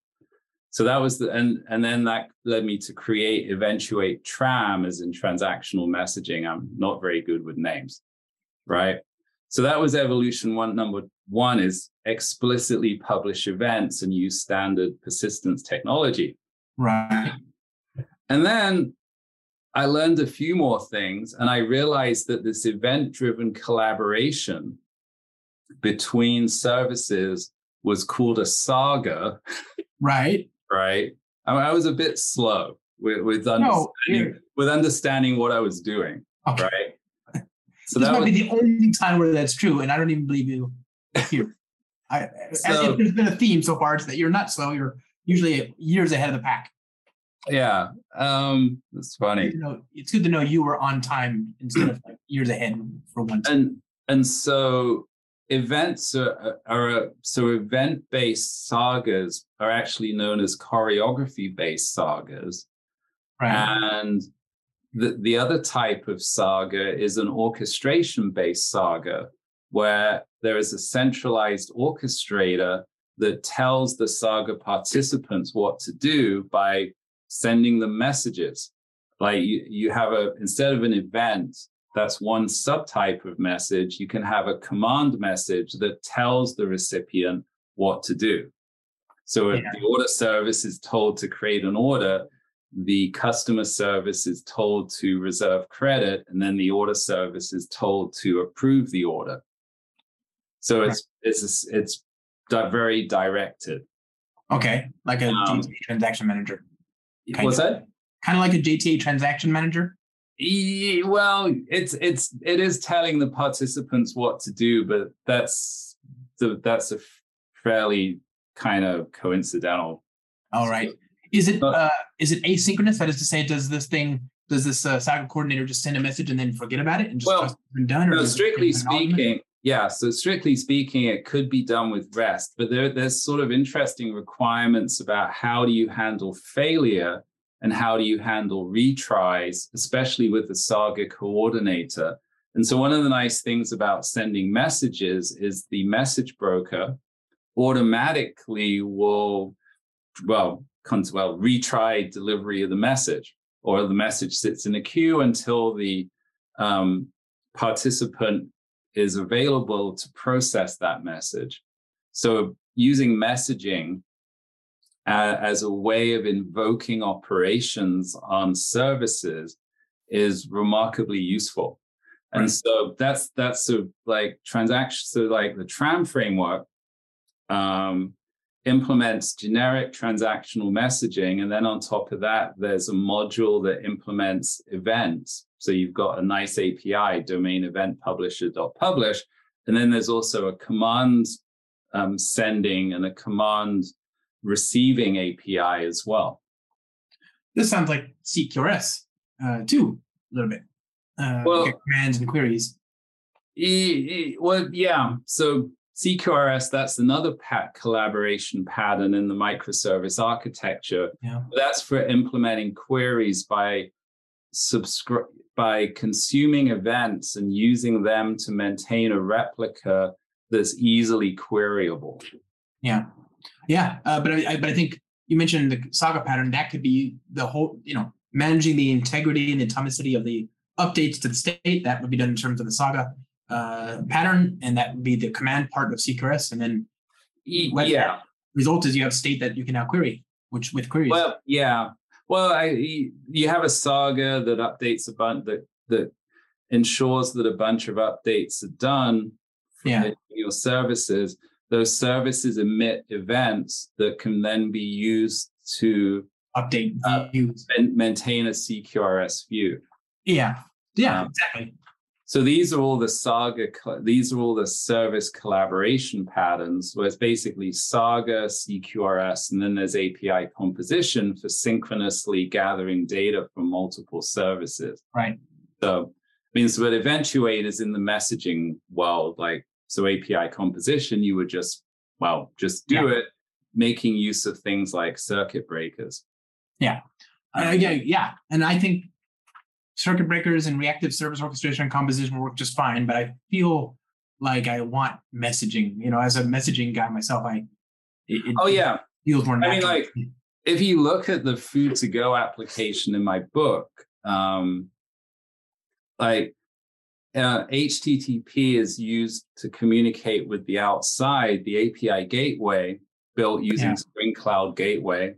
So that was the and and then that led me to create eventuate tram as in transactional messaging. I'm not very good with names, right? So that was evolution one. Number one is explicitly publish events and use standard persistence technology. Right. And then I learned a few more things, and I realized that this event driven collaboration between services was called a saga, Right. right? I, I was a bit slow with, with, understanding, you're- with understanding what I was doing, Okay. right? So this that might was, be the only time where that's true, and I don't even believe you here. I, So- if there's been a theme so far, it's that you're not slow. You're usually years ahead of the pack. yeah, um, it's funny. You know, it's good to know you were on time instead of like years ahead for once. and and so events are, are so event based sagas are actually known as choreography based sagas Right. and the, the other type of saga is an orchestration based saga where there is a centralized orchestrator that tells the saga participants what to do by sending them messages like you, you have a instead of an event that's one subtype of message you can have a command message that tells the recipient what to do so if Yeah. the order service is told to create an order the customer service is told to reserve credit and then the order service is told to approve the order so it's it's it's very directed okay, like a um, transaction manager, what's of. that kind of like a JTA transaction manager. Well it's it's it is telling the participants what to do but that's the that's a fairly kind of coincidental All right. Is it But- uh, is it asynchronous? That is to say, does this thing does this uh, saga coordinator just send a message and then forget about it and just Well, been done? Or No, strictly speaking, yeah. So strictly speaking, it could be done with REST, but there, there's sort of interesting requirements about how do you handle failure and how do you handle retries, especially with the Saga coordinator. And so one of the nice things about sending messages is the message broker automatically will, well, comes well retry delivery of the message, or the message sits in a queue until the um, participant is available to process that message. So using messaging uh, as a way of invoking operations on services is remarkably useful. And Right. so that's that's sort of like transaction. So like the Tram framework um, implements generic transactional messaging, and then on top of that, there's a module that implements events. So you've got a nice API, domain event publisher dot publish, and then there's also a command um, sending and a command receiving API as well. This sounds like CQRS uh, too, a little bit. Uh, Well- commands and queries. E- e- well, yeah. So CQRS, that's another pat collaboration pattern in the microservice architecture. Yeah. That's for implementing queries by subscribe by consuming events and using them to maintain a replica that's easily queryable. Yeah, yeah. Uh, but I, I, but I think you mentioned the saga pattern. That could be the whole, you know, managing the integrity and the atomicity of the updates to the state. That would be done in terms of the saga uh, pattern, and that would be the command part of CQRS. And then yeah. result is you have state that you can now query, which with queries. Well, yeah. Well, I, you have a saga that updates a bunch that that ensures that a bunch of updates are done Yeah. your services. Those services emit events that can then be used to update uh, maintain a CQRS view. Yeah, yeah, um, exactly. So these are all the Saga, these are all the service collaboration patterns, where it's basically Saga, CQRS, and then there's API composition for synchronously gathering data from multiple services. Right. So means what eventuate is in the messaging world, like So API composition, you would just, well, just do Yeah. it, making use of things like circuit breakers. Uh, yeah, yeah, and I think circuit breakers and reactive service orchestration and composition work just fine. But I feel like I want messaging. You know, as a messaging guy myself, I it, it Oh yeah. feels more. Natural. I mean, like, if you look at the food to go application in my book, um, like uh, HTTP is used to communicate with the outside, the API gateway built using Yeah. Spring Cloud Gateway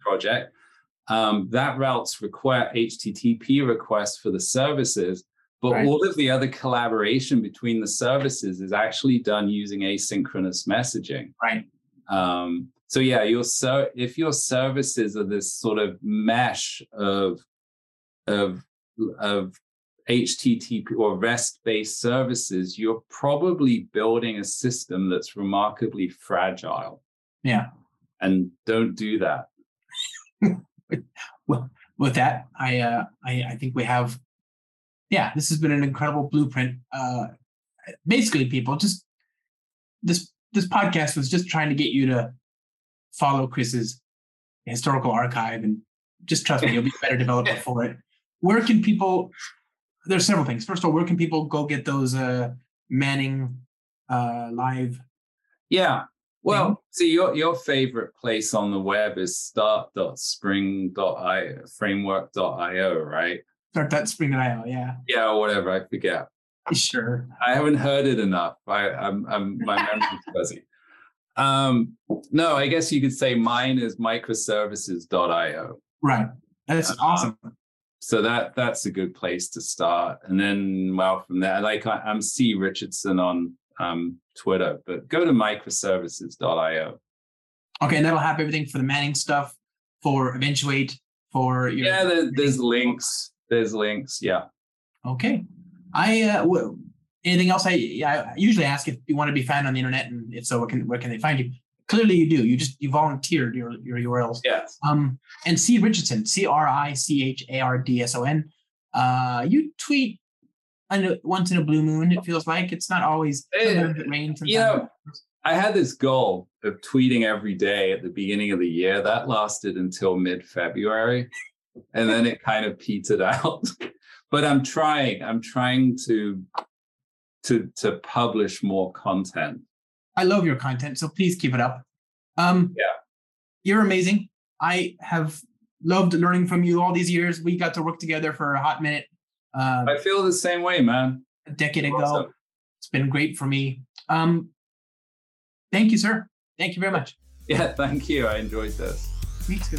project. Um, that routes require HTTP requests for the services, but Right. all of the other collaboration between the services is actually done using asynchronous messaging. right? Um, so yeah, your ser- if your services are this sort of mesh of of of HTTP or REST-based services, you're probably building a system that's remarkably fragile. Yeah. And don't do that. Well, with that, I uh, I I think we have. Yeah, this has been an incredible blueprint. Uh, basically, people just this this podcast was just trying to get you to follow Chris's historical archive and just trust me, you'll be a better developer for it. Where can people? There's several things. First of all, where can people go get those uh, Manning uh, live? Yeah. Well, see, your your favorite place on the web is start.spring.io framework.io, right? Start that spring.io. Yeah, Yeah, whatever. I forget. sure. I haven't heard it enough. I, I'm, I'm my memory's fuzzy. Um, no, I guess you could say mine is microservices.io. Right. That's Uh, awesome. So that that's a good place to start. And then, well, from there, like I, I'm C Richardson on um, Twitter, but go to microservices.io. Okay, and that'll have everything for the Manning stuff, for Eventuate, for your Yeah, there, there's links. There's links. Yeah. Okay. I uh w- anything else I I usually ask if you want to be found on the internet and if so where can where can they find you? Clearly you do. You just you volunteered your your URLs. Yes. Um and C Richardson, C R I C H A R D S O N. Uh you tweet know once in a blue moon, it feels like. It's not always sometimes it rains. you know, I had this goal of tweeting every day at the beginning of the year. That lasted until mid February. And then it kind of petered out. but I'm trying. I'm trying to to to publish more content. I love your content, so please keep it up. Um, Yeah. you're amazing. I have loved learning from you all these years. We got to work together for a hot minute uh, I feel the same way, man. a decade ago. Awesome. It's been great for me. Um, thank you, sir. Thank you very much. Yeah, thank you. I enjoyed this. Me too.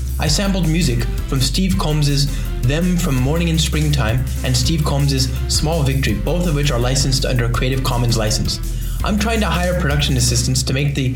I sampled music from Steve Combs's Them from Morning in Springtime and Steve Combs's Small Victory, both of which are licensed under a Creative Commons license. I'm trying to hire production assistants to make the